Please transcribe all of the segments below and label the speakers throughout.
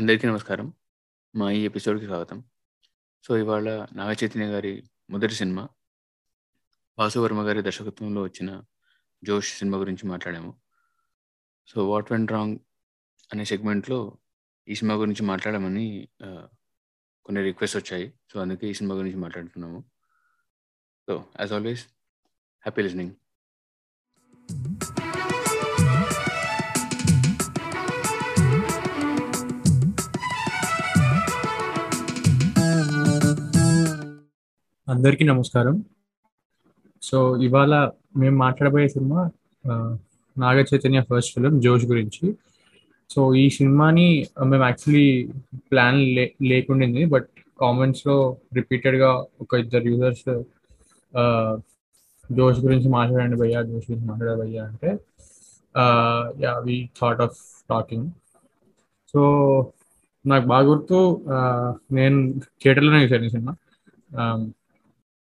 Speaker 1: అందరికీ నమస్కారం. మా ఈ ఎపిసోడ్‌కి స్వాగతం. సో, ఇవాళ నాగ చైతన్య గారి మొదటి సినిమా వాసువర్మ గారి దర్శకత్వంలో వచ్చిన 'జోష్' సినిమా గురించి మాట్లాడాము. సో, 'వాట్ వెంట్ రాంగ్' అనే సెగ్మెంట్‌లో ఈ సినిమా గురించి మాట్లాడమని కొన్ని రిక్వెస్ట్ వచ్చాయి. సో, అందుకే ఈ సినిమా గురించి మాట్లాడుతున్నాము. So, as always happy listening.
Speaker 2: అందరికీ నమస్కారం. సో, ఇవాళ మేము మాట్లాడబోయే cinema Naga Chaitanya first film 'Josh' గురించి. సో, ఈ సినిమాని మేము యాక్చువల్లీ ప్లాన్ లే లేకుండింది. బట్ కామెంట్స్‌లో రిపీటెడ్‌గా ఒక ఇద్దరు యూజర్స్ 'జోష్' గురించి మాట్లాడండి భయ్యా, 'జోష్' గురించి మాట్లాడండి భయ్యా అంటే yeah we thought of talking. So, నాకు బాగా గుర్తు నేను థియేటర్‌లోనే చూసాను ఈ సినిమా.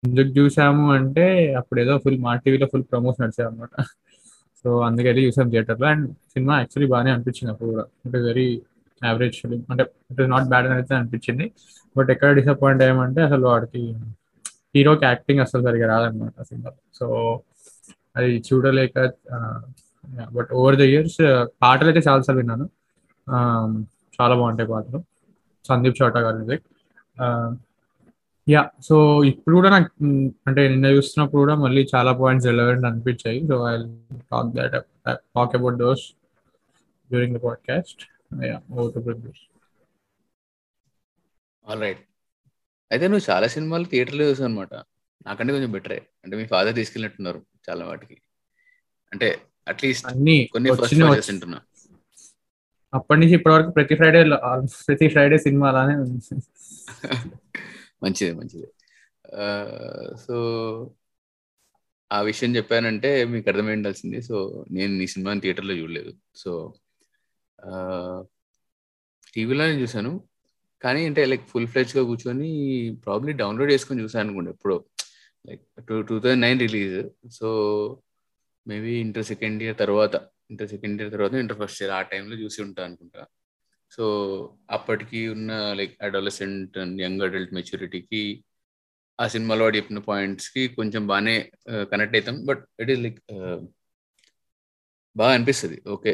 Speaker 2: ఎందుకు చూసాము అంటే అప్పుడు ఏదో ఫుల్ మా టీవీలో ఫుల్ ప్రమోషన్ ప్రమోస్ నడిచాయన్నమాట. సో, అందుకని చూసాం థియేటర్‌లో. అండ్ సినిమా యాక్చువల్లీ బాగానే అనిపించింది అప్పుడు కూడా. అంటే వెరీ యావరేజ్ ఫిలిం అంటే ఇట్ ఇస్ నాట్ బ్యాడ్ అని అయితే అనిపించింది. బట్ ఎక్కడ డిసప్పాయింట్ అయ్యామంటే అసలు వాడికి హీరోకి యాక్టింగ్ అసలు సరిగా రాదనమాట ఆ సినిమాలో. సో, అది చూడలేక బట్ ఓవర్ ద ఇయర్స్ పాటలైతే చాలా సార్లు విన్నాను. చాలా బాగుంటాయి పాటలు. సందీప్ చోటా గారి మ్యూజిక్. యాహ్! సో, ఇప్పుడు కూడా నాకు అంటే నిన్న చూస్తున్నప్పుడు కూడా మళ్ళీ చాలా పాయింట్స్ రిలవెంట్ అనిపించాయి. So, I talk that talk about those during the podcast. Yeah! Over to Pradyush.
Speaker 1: Alright. అయితే నువ్వు చాలా సినిమాలు థియేటర్‌లో చూసావన్నమాట. నాకంటే కొంచెం బెటరే. అంటే మీ ఫాదర్ తీసుకెళ్ళినట్టున్నారు చాలా వాటికి. అంటే అట్‌లీస్ట్
Speaker 2: అన్నీ
Speaker 1: కొన్ని ఫస్ట్ వింటున్నా.
Speaker 2: అప్పటి నుంచి ఇప్పటి వరకు ప్రతి ఫ్రైడే ప్రతి ఫ్రైడే సినిమా అలానే ఉంది.
Speaker 1: మంచిదే. మంచిది సో, ఆ విషయం చెప్పానంటే మీకు అర్థమై ఉండాల్సింది. సో, నేను ఈ సినిమాని థియేటర్‌లో చూడలేదు. సో, టీవీలోనే చూసాను. కానీ అంటే లైక్ ఫుల్ ఫ్లెడ్జ్‌గా కూర్చొని ప్రాబ్లీ డౌన్‌లోడ్ చేసుకొని చూసాను అనుకోండి ఎప్పుడో. Like two 2009 release. So, maybe inter second year తర్వాత, ఇంటర్ సెకండ్ ఇయర్ తర్వాత ఇంటర్ ఫస్ట్ ఇయర్ ఆ టైంలో చూసి ఉంటా అనుకుంటా. సో, అప్పటికి ఉన్న like adolescent and young adult మెచ్యూరిటీకి ఆ సినిమాలో వాడు చెప్పిన పాయింట్స్‌కి కొంచెం బాగానే కనెక్ట్ అవుతాం బట్ ఇట్ ఈస్ లైక్ బాగా అనిపిస్తది. ఓకే.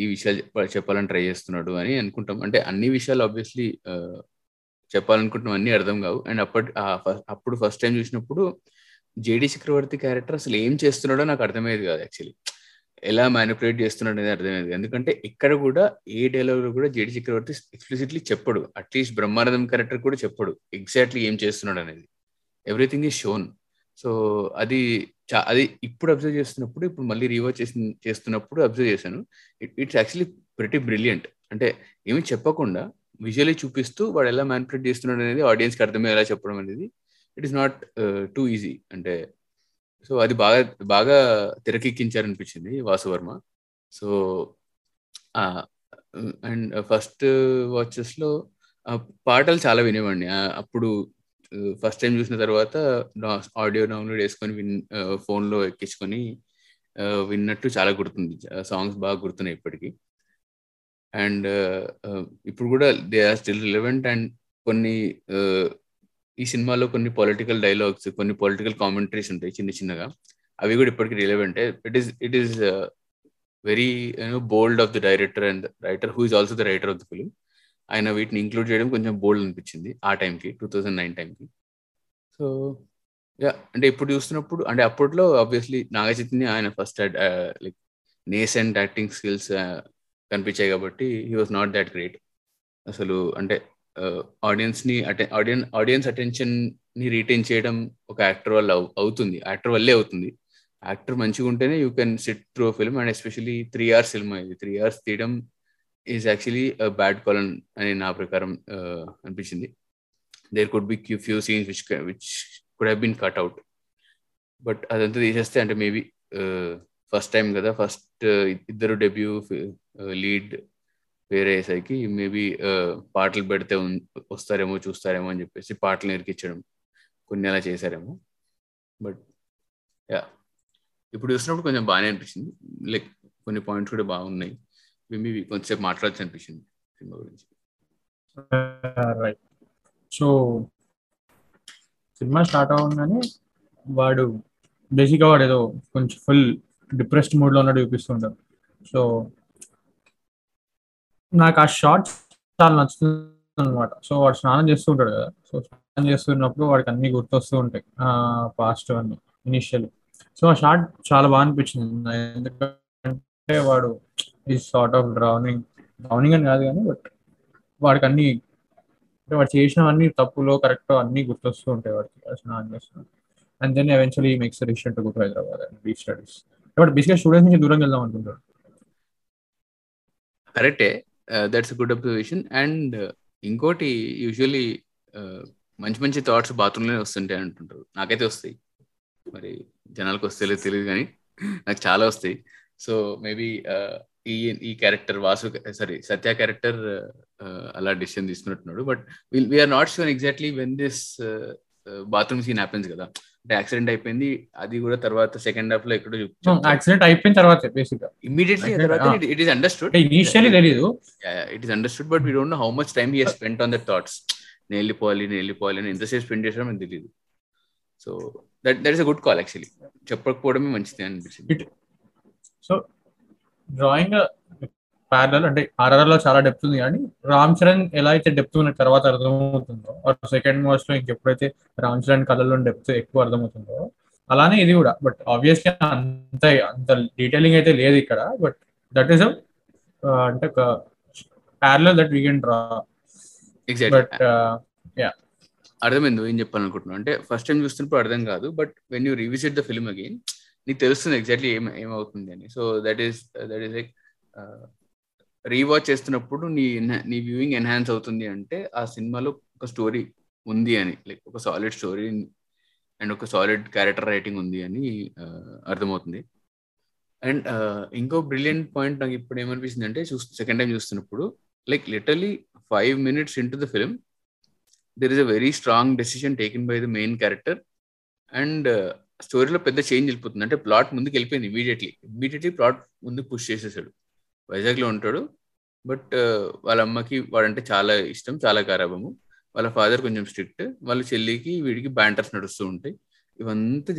Speaker 1: ఈ విషయాలు చెప్పాలని ట్రై చేస్తున్నాడు అని అనుకుంటాం. అంటే అన్ని విషయాలు ఆబ్వియస్‌లీ చెప్పాలనుకుంటున్నాం అన్ని అన్నీ అర్థం కావు. అండ్ అప్పటి అప్పుడు ఫస్ట్ టైం చూసినప్పుడు జేడి చక్రవర్తి క్యారెక్టర్ అసలు ఏం చేస్తున్నాడో నాకు అర్థమయ్యేది కాదు యాక్చువల్లీ. ఎలా మ్యానిపులేట్ చేస్తున్నాడు అనేది అర్థమైంది ఎందుకంటే ఇక్కడ కూడా ఏ డైలాగ్‌లో కూడా జేడి చక్రవర్తి ఎక్స్‌ప్లిసిట్‌లీ చెప్పడు. అట్‌లీస్ట్ బ్రహ్మానందం క్యారెక్టర్ కూడా చెప్పడు. ఎగ్జాక్ట్‌లీ ఏం చేస్తున్నాడు అనేది. Everything is shown. సో, అది అది ఇప్పుడు అబ్జర్వ్ చేస్తున్నప్పుడు ఇప్పుడు మళ్ళీ రీవాచ్ చేసి చేస్తున్నప్పుడు అబ్జర్వ్ చేశాను. It it's actually pretty brilliant. అంటే ఏమి చెప్పకుండా విజువలీ చూపిస్తూ వాడు ఎలా మ్యానిపులేట్ చేస్తున్నాడు అనేది ఆడియన్స్‌కి అర్థమయ్యేలా చెప్పడం అనేది it is not too easy. అంటే సో, అది బాగా బాగా తెరకెక్కించారనిపించింది వాసువర్మ సో, అండ్ ఫస్ట్ వాచెస్‌లో పాటలు చాలా వినేవాడిని. అప్పుడు ఫస్ట్ టైం చూసిన తర్వాత ఆడియో డౌన్‌లోడ్ చేసుకొని విన్ ఫోన్‌లో ఎక్కించుకొని విన్నట్టు చాలా గుర్తుంది. సాంగ్స్ బాగా గుర్తున్నాయి ఇప్పటికీ అండ్ ఇప్పుడు కూడా they are still relevant and కొన్ని ఈ సినిమాలో కొన్ని పొలిటికల్ డైలాగ్స్, కొన్ని పొలిటికల్ కామెంటరీస్ ఉంటాయి చిన్న చిన్నగా. అవి కూడా ఇప్పటికీ రిలవెంటే. It is it is very you know bold of the director and writer who is also the writer of the film ఆయన వీటిని ఇంక్లూడ్ చేయడం కొంచెం బోల్డ్ అనిపించింది ఆ టైంకి 2009 టైంకి. సో, యా అంటే ఇప్పుడు చూస్తున్నప్పుడు అంటే అప్పట్లో ఆబ్వియస్‌లీ నాగ ఆయన first like nascent acting skills కనిపించాయి కాబట్టి he was not that great. అసలు అంటే ఆడియన్స్ని ఆడియన్ ఆడియన్స్ అటెన్షన్‌ని రిటైన్ చేయడం ఒక యాక్టర్ వల్ల అవుతుంది. యాక్టర్ వల్లే అవుతుంది. Actor మంచిగుంటేనే you can sit through film and especially 3 hours cinema ఇది. త్రీ అవర్స్ తీయడం ఈజ్ యాక్చువల్లీ బ్యాడ్ కాలన్ అని నా ప్రకారం అనిపించింది. There could be cue few scenes which which could have been cut out but అదంతా తీసేస్తే అంటే మేబీ ఫస్ట్ టైం కదా! ఫస్ట్ ఇద్దరు డెబ్యూ లీడ్ వేరే అయ్యేసరికి మేబీ పాటలు పెడితే వస్తారేమో, చూస్తారేమో అని చెప్పేసి పాటలు నేర్పించడం కొన్ని అలా చేశారేమో. బట్ యా ఇప్పుడు చూసినప్పుడు కొంచెం బాగానే అనిపించింది. లైక్ కొన్ని పాయింట్స్ కూడా బాగున్నాయి. మేబీ కొంచెంసేపు మాట్లాడచ్చు అనిపించింది సినిమా గురించి.
Speaker 2: రైట్ సో సినిమా స్టార్ట్ అవ్వగానే వాడు బేసిక్గా వాడు ఏదో కొంచెం ఫుల్ డిప్రెస్డ్ మూడ్లో ఉన్నట్టు చూపిస్తుంటారు సో నాకు ఆ షార్ట్ చాలా నచ్చుతుంది అనమాట సో వాడు స్నానం చేస్తూ ఉంటాడు కదా. సో స్నానం చేస్తున్నప్పుడు వాడికి అన్ని గుర్తొస్తూ ఉంటాయి. పాస్ట్ అన్ని ఇనిషియల్ సో ఆ షార్ట్ చాలా బాగా అనిపించింది. ఎందుకంటే వాడు ఈ సార్ట్ ఆఫ్ డ్రౌనింగ్ డ్రౌనింగ్ అని కాదు కానీ బట్ వాడికి అన్ని అంటే వాడు చేసినవన్నీ తప్పులో కరెక్ట్ అన్ని గుర్తొస్తూ ఉంటాయి వాడికి స్నానం చేస్తున్నాడు and then eventually makes decision to go Hyderabad and be studies but బేసిక్గా స్టూడెంట్స్ నుంచి దూరం వెళ్దాం అనుకుంటాడు
Speaker 1: కరెక్టే. దట్స్ గుడ్ అబ్జర్వేషన్ అండ్ ఇంకోటి యూజువలీ uh, మంచి మంచి థాట్స్ బాత్రూంలోనే వస్తుంటాయి అంటుంటారు. నాకైతే వస్తాయి. మరి జనాలకు వస్తే తెలియదు కానీ నాకు చాలా వస్తాయి. సో మేబీ uh, ఈ ఈ character Vasu sorry Satya character uh, అలా decision తీసుకున్నట్టున్నాడు. But we're not sure exactly when this bathroom scene happens కదా. అంటే యాక్సిడెంట్ అయిపోయింది అది కూడా తర్వాత సెకండ్ హాఫ్లో ఎక్కడో
Speaker 2: యాక్సిడెంట్ అయిపోయిన తర్వాత బేసిక్
Speaker 1: ఇమీడియట్లీ తర్వాత ఇట్ అండర్స్టూడ్
Speaker 2: తెలియదు
Speaker 1: it is understood but we don't know how much time he spent on the thoughts నేను వెళ్ళిపోవాలి నేను వెళ్ళిపోవాలి అని ఎంతసేపు స్పెండ్ చేసాడో మనకు తెలియదు so that that is a good call actually చెప్పకపోవడమే మంచిది అనిపించింది
Speaker 2: సో డ్రాయింగ్ ప్యారల్ అంటే ఆర్ఆర్లో చాలా డెప్త్ ఉంది కానీ రామ్ చరణ్ ఎలా అయితే డెప్త్ ఉన్న తర్వాత అర్థమవుతుందో సెకండ్ మోస్ట్లో ఇంకెప్పుడైతే రామ్ చరణ్ కళలో డెప్త్ ఎక్కువ అర్థమవుతుందో అలానే ఇది కూడా. బట్ ఆబ్వియస్లీ అంత అంత డీటెయిలింగ్ అయితే లేదు ఇక్కడ. బట్ దట్ ఈస్ అంటే ఒక parallel that we can draw but yeah
Speaker 1: అర్థమైంది ఏం చెప్పాలనుకుంటున్నాను అంటే ఫస్ట్ టైం చూస్తున్నప్పుడు అర్థం కాదు. But when you revisit the film again నీకు తెలుస్తుంది ఎగ్జాక్ట్లీ ఏం ఏమవుతుంది అని. So that is that is like rewatch చేస్తున్నప్పుడు నీ నీ వ్యూయింగ్ ఎన్హాన్స్ అవుతుంది అంటే ఆ సినిమాలో ఒక స్టోరీ ఉంది అని లైక్ ఒక సాలిడ్ స్టోరీ అండ్ ఒక సాలిడ్ క్యారెక్టర్ రైటింగ్ ఉంది అని అర్థమవుతుంది. అండ్ ఇంకో బ్రిలియంట్ పాయింట్ నాకు ఇప్పుడు ఏమనిపిస్తుంది అంటే చూ సెకండ్ టైం చూస్తున్నప్పుడు like literally five minutes into the film there is a very strong decision taken by the main character and స్టోరీలో పెద్ద చేంజ్ వెళ్ళిపోతుంది. అంటే ప్లాట్ ముందుకు వెళ్ళిపోయింది ఇమీడియట్లీ ఇమీడియట్లీ ప్లాట్ ముందుకు పుష్ చేసేసాడు. వైజాగ్లో ఉంటాడు. బట్ వాళ్ళ అమ్మకి వాడంటే చాలా ఇష్టం చాలా గారాభము. వాళ్ళ ఫాదర్ కొంచెం స్ట్రిక్ట్. వాళ్ళ చెల్లికి వీడికి బ్యాంటర్స్ నడుస్తూ ఉంటాయి. ఇవంతా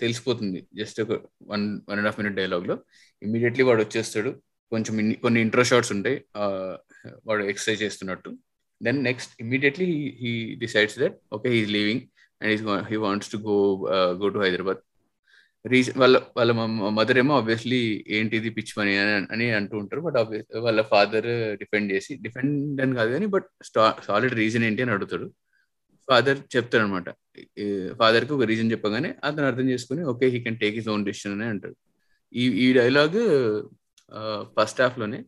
Speaker 1: తెలిసిపోతుంది. జస్ట్ ఒక one one and half minute డైలాగ్లో. Immediately వాడు వచ్చేస్తాడు. కొంచెం కొన్ని ఇంట్రో షాట్స్ ఉంటాయి. వాడు ఎక్సర్సైజ్ చేస్తున్నట్టు. Then next immediately he decides that okay he leaving and he wants to go go to Hyderabad. Reason వాళ్ళ వాళ్ళ మదర్ ఏమో ఆబ్వియస్లీ ఏంటిది పిచ్ పని అని అంటూ ఉంటారు. బట్ వాళ్ళ ఫాదర్ డిఫెండ్ చేసి డిఫెండ్ అని కాదు కానీ బట్ సాలిడ్ రీజన్ ఏంటి అని అడుగుతాడు. ఫాదర్ చెప్తాడు అనమాట ఫాదర్కి ఒక రీజన్ చెప్పగానే అతను అర్థం చేసుకుని okay he can take his own decision అని అంటాడు. ఈ ఈ డైలాగ్ ఫస్ట్ హాఫ్లోనే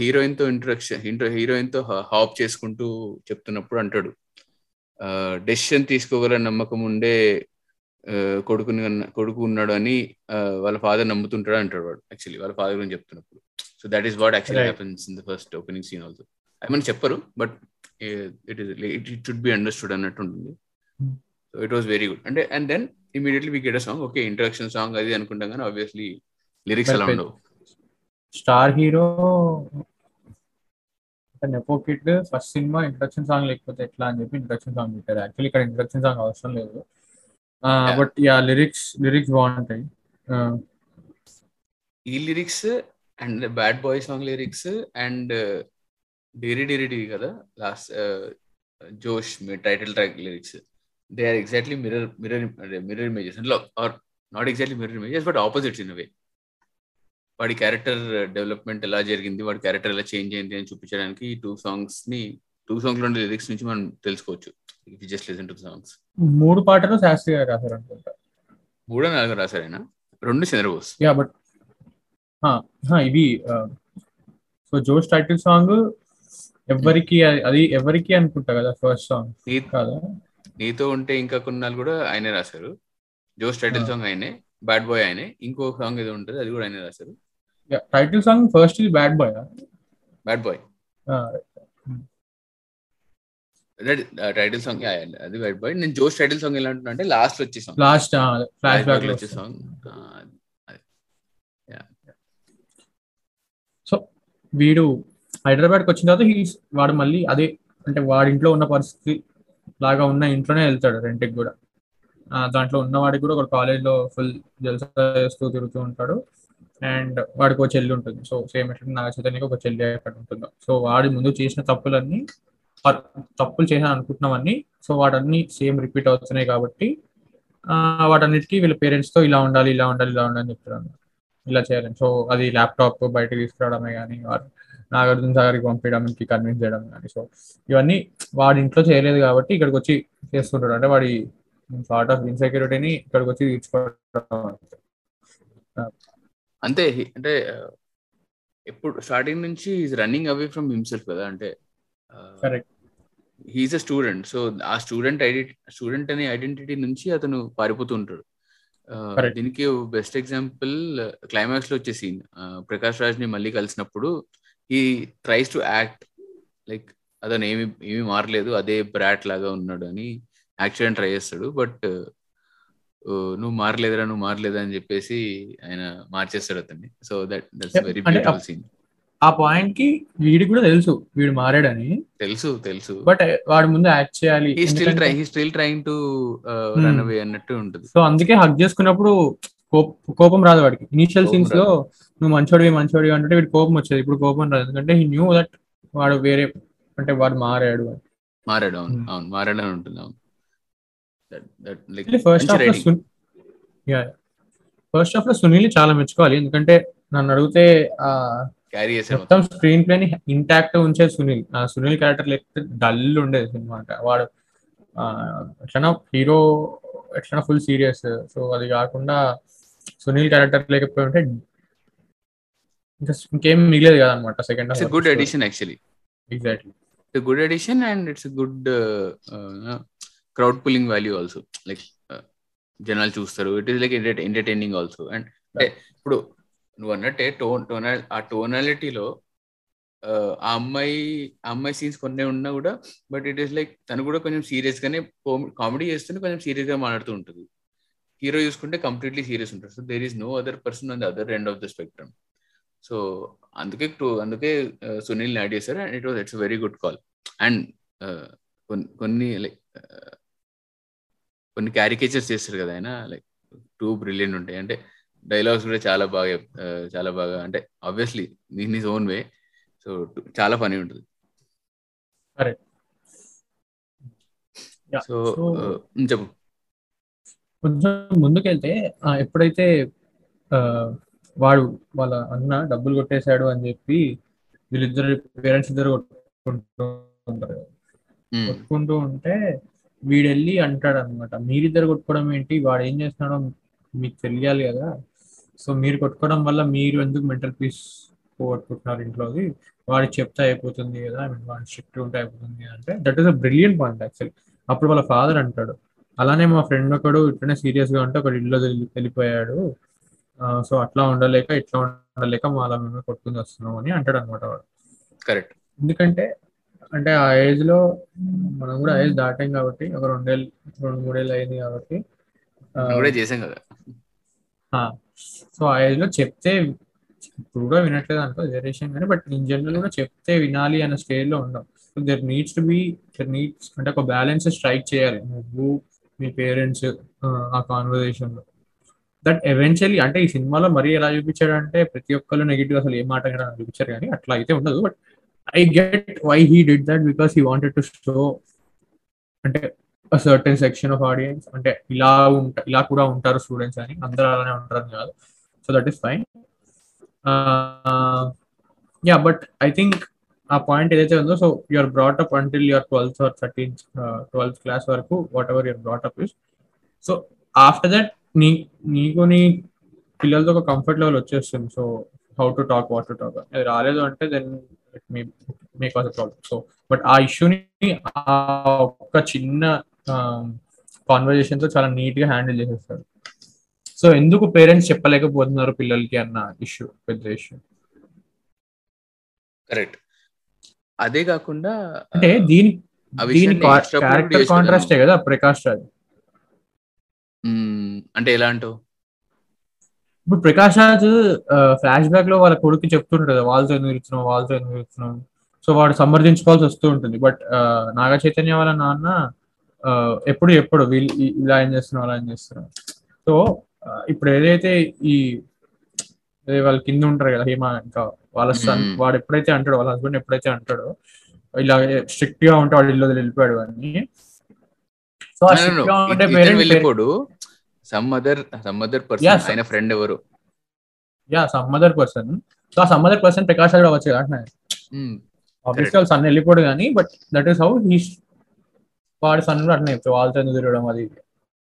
Speaker 1: హీరోయిన్తో ఇంట్రడక్షన్ హీరోయిన్తో హాప్ చేసుకుంటూ చెప్తున్నప్పుడు అంటాడు. డెసిషన్ తీసుకోగల నమ్మకం ఉండే కొడుకుని కొడుకు ఉన్నాడు అని వాళ్ళ ఫాదర్ నమ్ముతుంటాడు అంటాడు వాడు యాక్చువల్లీ వాళ్ళ ఫాదర్ గురించి చెప్తున్నప్పుడు. So that is what actually happens in the first opening scene also ఏమని చెప్పరు but it is it should be understood అన్నట్టు ఉంటుంది. So it was very good అంటే and then immediately we get a song okay introduction song అది అనుకుంటాం కానీ obviously lyrics అలా ఉండవు.
Speaker 2: Star hero nepo kid first cinema introduction song లేకపోతే ఎట్లా అని చెప్పి ఇంట్రడక్షన్ సాంగ్ పెట్టారు. యాక్చువల్లీ ఇక్కడ ఇంట్రడక్షన్ సాంగ్ అవసరం లేదు. బట్ యా లిరిక్స్ లిరిక్స్ బాగుంటాయి
Speaker 1: ఈ lyrics and bad boy song lyrics and Dairy డేరీ డి కదా last Josh title track lyrics they are exactly mirror mirror mirror images అంటే are not exactly mirror images but opposites in way వాడి character development ఎలా జరిగింది వాడి character ఎలా change అయింది అని చూపించడానికి ఈ టూ సాంగ్స్ని టూ సాంగ్స్లో లిరిక్స్ నుంచి మనం తెలుసుకోవచ్చు. జస్ట్ లిసన్ టు సాంగ్స్
Speaker 2: మూడు పాటలు శాస్త్రి గారు రాశారు అనుకుంటా
Speaker 1: మూడో నాలుగు రాశారైనా? రెండు చంద్రబోస్
Speaker 2: యా బట్ ఇవి సో జోష్ టైటిల్ సాంగ్ ఎవరికి అది ఎవరికి అనుకుంటా కదా ఫస్ట్ సాంగ్? కదా?
Speaker 1: నీతో ఉంటే ఇంకా కొన్నాళ్ళు కూడా ఆయనే రాశారు. జోష్ టైటిల్ సాంగ్ ఆయనే బ్యాడ్ బాయ్ ఆయనే. ఇంకో సాంగ్ ఏదో ఉంటుంది అది కూడా ఆయనే రాశారు.
Speaker 2: టైటిల్ సాంగ్ ఫస్ట్ ఇది bad boy?
Speaker 1: Bad boy. Title song అది వైట్ బాయ్. నేను జోష్ టైటిల్ సాంగ్ ఎలా అంటే లాస్ట్ వచ్చే సాంగ్.
Speaker 2: లాస్ట్ ఫ్లాష్ బ్యాక్
Speaker 1: వచ్చే సాంగ్.
Speaker 2: సో వీడు హైదరాబాద్కి వచ్చిన తర్వాత వాడు మళ్ళీ అదే అంటే వాడి ఇంట్లో ఉన్న పరిస్థితి లాగా ఉన్న ఇంట్లోనే వెళ్తాడు రెంట్కి కూడా. ఆ, దాంట్లో ఉన్నవాడికి కూడా ఒక కాలేజ్లో ఫుల్ జల్సా చేస్తూ తిరుగుతూ ఉంటాడు. అండ్ వాడికి ఒక చెల్లి ఉంటుంది. సో సేమ్ ఎట్లా నాగ చైతన్యకి ఒక చెల్లి అక్కడ ఉంటుందో. సో వాడి ముందు చేసిన తప్పులన్నీ తప్పులు చేసిన అనుకుంటున్నవన్నీ సో వాటన్ని సేమ్ రిపీట్ అవుతున్నాయి కాబట్టి వాటన్నిటికీ వీళ్ళ పేరెంట్స్తో ఇలా ఉండాలి ఇలా ఉండాలి ఇలా ఉండాలి అని చెప్తారు ఇలా చేయాలని సో అది ల్యాప్టాప్ బయటకు తీసుకురావడమే కానీ నాగార్జున సాగర్కి పంపించడానికి కన్విన్స్ చేయడం కానీ సో ఇవన్నీ వాడి ఇంట్లో చేయలేదు కాబట్టి ఇక్కడికి వచ్చి చేస్తుంటాడు. అంటే వాడి సార్ట్ ఆఫ్ ఇన్సెక్యూరిటీని ఇక్కడికి వచ్చి తీర్చుకోవడం.
Speaker 1: అంతే. అంటే ఎప్పుడు స్టార్టింగ్ నుంచి రన్నింగ్ అవే ఫ్రమ్ హిమ్సెల్ఫ్ కదా అంటే
Speaker 2: correct.
Speaker 1: He's a student so ఆ స్టూడెంట్ ఐడెంటి స్టూడెంట్ అనే ఐడెంటిటీ నుంచి అతను పారిపోతూ ఉంటాడు ఆ,
Speaker 2: Correct.
Speaker 1: దీనికి బెస్ట్ ఎగ్జాంపుల్ క్లైమాక్స్లో వచ్చే సీన్ ప్రకాష్ రాజ్ని మళ్ళీ కలిసినప్పుడు ఈ ట్రైస్ టు యాక్ట్ లైక్ అతను ఏమి ఏమి మారలేదు అదే బ్రాట్ లాగా ఉన్నాడు అని చేయడానికి ట్రై చేస్తాడు. బట్ నువ్వు మారలేదురా నువ్వు మారలేదా అని చెప్పేసి ఆయన మార్చేస్తాడు అతన్ని. So that that's very beautiful scene
Speaker 2: ఆ పాయింట్కి వీడికి కూడా తెలుసు వీడు మారాడని.
Speaker 1: తెలుసు తెలుసు.
Speaker 2: బట్ వాడి ముందు యాక్ట్ చేయాలి.
Speaker 1: Still trying to
Speaker 2: Hmm.
Speaker 1: Run away అన్నట్టు ఉంటుంది.
Speaker 2: సో అందుకే హక్ చేసుకున్నప్పుడు కోప- రాదు వాడికి. ఇనిషియల్ సీన్స్లో నువ్వు మంచోడివి మంచోడివి అంటే వీడి కోపం వచ్చేది. ఇప్పుడు కోపం రాదు. ఎందుకంటే హీ న్యూ దట్ వాడు వేరే అంటే వాడు మారాడు
Speaker 1: మారాడు అవును.
Speaker 2: Hmm.
Speaker 1: అవును మారాడు అని ఉంటుంది అవును.
Speaker 2: First half. సున్ ఫస్ట్ హాఫ్లో సునీల్ చాలా మెచ్చుకోవాలి. ఎందుకంటే నన్ను అడిగితే
Speaker 1: క్యారీ చేసాడు
Speaker 2: మొత్తం స్క్రీన్ ప్లే ని ఇంటాక్ట్ ఉంచేది సునీల్. సునీల్ క్యారెక్టర్ లేకపోతే డల్ ఉండేది సినిమా అంటే. వాడు ఆ, ఎట్లనా హీరో ఎట్లనా ఫుల్ సీరియస్ సో అది కాకుండా సునీల్ క్యారెక్టర్ లేకపోయి ఉంటే ఇంకా మిగిలేదు కదా అనమాట second
Speaker 1: it's good edition actually
Speaker 2: exactly
Speaker 1: it's good edition and it's good crowd pulling value also like జనాలు చూస్తారు. It is like entertaining also and అంటే ఇప్పుడు నువ్వు అన్నట్టే టోన్ టోనల్ ఆ టోనాలిటీలో ఆ అమ్మాయి ఆ అమ్మాయి సీన్స్ కొన్ని ఉన్నా కూడా బట్ ఇట్ ఈస్ లైక్ తను కూడా కొంచెం సీరియస్ గానే కామెడీ చేస్తూనే కొంచెం సీరియస్గా మాట్లాడుతూ ఉంటుంది. హీరో చూసుకుంటే కంప్లీట్లీ సీరియస్ ఉంటుంది so there is no other person on the other end of the spectrum so అందుకే టూ అందుకే సునీల్ యాడ్ చేశారు and it was it's very good call and కొన్ని లైక్ కొన్ని క్యారికేచర్స్ చేస్తారు కదా ఆయన లైక్ టూ బ్రిలియంట్ ఉంటాయి. అంటే డైలాగ్స్ కూడా చాలా బాగా చాలా బాగా అంటే obviously in his own way so చాలా పని ఉంటుంది. సో చెప్పు.
Speaker 2: కొంచెం ముందుకెళ్తే ఎప్పుడైతే వాడు వాళ్ళ అన్న డబ్బులు కొట్టేశాడు అని చెప్పి వీళ్ళిద్దరు పేరెంట్స్ ఇద్దరు కొట్టుకుంటూ ఉంటారు. కొట్టుకుంటూ ఉంటే వీడెళ్ళి అంటాడు అనమాట మీరిద్దరు కొట్టుకోవడం ఏంటి? వాడు ఏం చేస్తున్నాడో మీకు తెలియాలి కదా? సో మీరు కొట్టుకోవడం వల్ల మీరు ఎందుకు మెంటల్ పీస్ పోగొట్టుకుంటున్నారు ఇంట్లోది వాడికి చెప్తే అయిపోతుంది కదా I mean, వాడి స్ట్రిక్ట్ ఉంటే అయిపోతుంది అంటే that is a brilliant point actually అప్పుడు వాళ్ళ ఫాదర్ అంటాడు. అలానే మా ఫ్రెండ్ ఒకడు ఇట్లనే సీరియస్గా ఉంటే ఒకడు ఇల్లు వెళ్ళిపోయాడు. సో అట్లా ఉండలేక ఇట్లా ఉండలేక మా అలా మేము కొట్టుకుని వస్తున్నాం అని అంటాడు అనమాట వాడు.
Speaker 1: కరెక్ట్
Speaker 2: ఎందుకంటే అంటే ఆ ఏజ్లో మనం కూడా ఏజ్ దాటాం కాబట్టి ఒక రెండేళ్ళు రెండు మూడేళ్ళు అయింది కాబట్టి
Speaker 1: మనం చేసాం కదా.
Speaker 2: సో ఆ ఏజ్లో చెప్తే ఇప్పుడు కూడా వినట్లేదు అనుకో జనరేషన్ కానీ బట్ ఇన్ జనరల్ కూడా చెప్తే వినాలి అన్న స్టేజ్లో ఉన్నాం so there needs to be there needs అంటే ఒక బ్యాలెన్స్ స్ట్రైక్ చేయాలి. నువ్వు మీ పేరెంట్స్ ఆ కాన్వర్జేషన్లో. దట్ ఎవెన్చువలీ అంటే ఈ సినిమాలో మరీ ఎలా చూపించాడు అంటే ప్రతి ఒక్కరు నెగిటివ్ అసలు ఏ మాట చూపించారు కానీ అట్లా అయితే ఉండదు. But I get why he did that because he wanted to show అంటే సర్టెన్ సెక్షన్ ఆఫ్ ఆడియన్స్ అంటే ఇలా ఉంటా ఇలా కూడా ఉంటారు స్టూడెంట్స్ అని అందరూ అలానే ఉంటారు అని కాదు. So that is fine yeah but I think ఆ పాయింట్ ఏదైతే ఉందో so you're brought up until your twelfth or thirteenth twelfth class వరకు whatever your brought up is so after that నీ నీకు నీ పిల్లలతో ఒక కంఫర్ట్ లెవెల్ వచ్చేస్తుంది. So how to talk what to talk అది రాలేదు అంటే then it me make problem so but ఆ ఇష్యూని ఆ ఒక్క చిన్న కాన్వర్జేషన్తో చాలా నీట్గా హ్యాండిల్ చేసేస్తారు. సో ఎందుకు పేరెంట్స్ చెప్పలేకపోతున్నారు పిల్లలకి అన్న ఇష్యూ పెద్ద ఇష్యూ
Speaker 1: కరెక్ట్ అదే కాకుండా
Speaker 2: అంటే దీని దీని క్యారెక్టర్. కాంట్రాస్టే కదా ప్రకాష్ రాజ్
Speaker 1: అంటే ఎలా అంటావు?
Speaker 2: ఇప్పుడు ప్రకాష్ రాజ్ ఫ్లాష్ బ్యాక్లో వాళ్ళ కొడుకు చెప్తుంటాడు కదా వాళ్ళతో ఎందుకు వెళ్తున్నావు వాళ్ళతో ఎందుకు వెళ్తున్నావు సో వాడు సమర్థించుకోవాల్సి వస్తూ ఉంటుంది. బట్ నాగ చైతన్య వాళ్ళ నాన్న ఎప్పుడు ఎప్పుడు వీళ్ళు ఇలా ఏం చేస్తున్నాం అలా ఏం చేస్తున్నాం సో ఇప్పుడు ఏదైతే ఈ వాళ్ళ కింద ఉంటారు కదా హేమ ఇంకా వాళ్ళ సన్. వాడు ఎప్పుడైతే అంటాడో వాళ్ళ హస్బెండ్ ఎప్పుడైతే అంటాడో ఇలా స్ట్రిక్ట్గా ఉంటే వాడు ఇల్లు వెళ్ళిపోయాడు అని. So
Speaker 1: వెళ్ళిపోడు. Some other some other person. ఆయన ఫ్రెండ్ ఎవరు?
Speaker 2: Yeah some other person so ఆ సమ్ అదర్ పర్సన్ ప్రకాష్ అవ్వచ్చు కదా అంటున్నాను
Speaker 1: మ్మ్.
Speaker 2: ఆబ్వియస్లీ వాళ్ళ సన్ వెళ్ళిపోడు కానీ but that is how he వాడి సన్ కూడా వాళ్ళతో తిరగడం అది.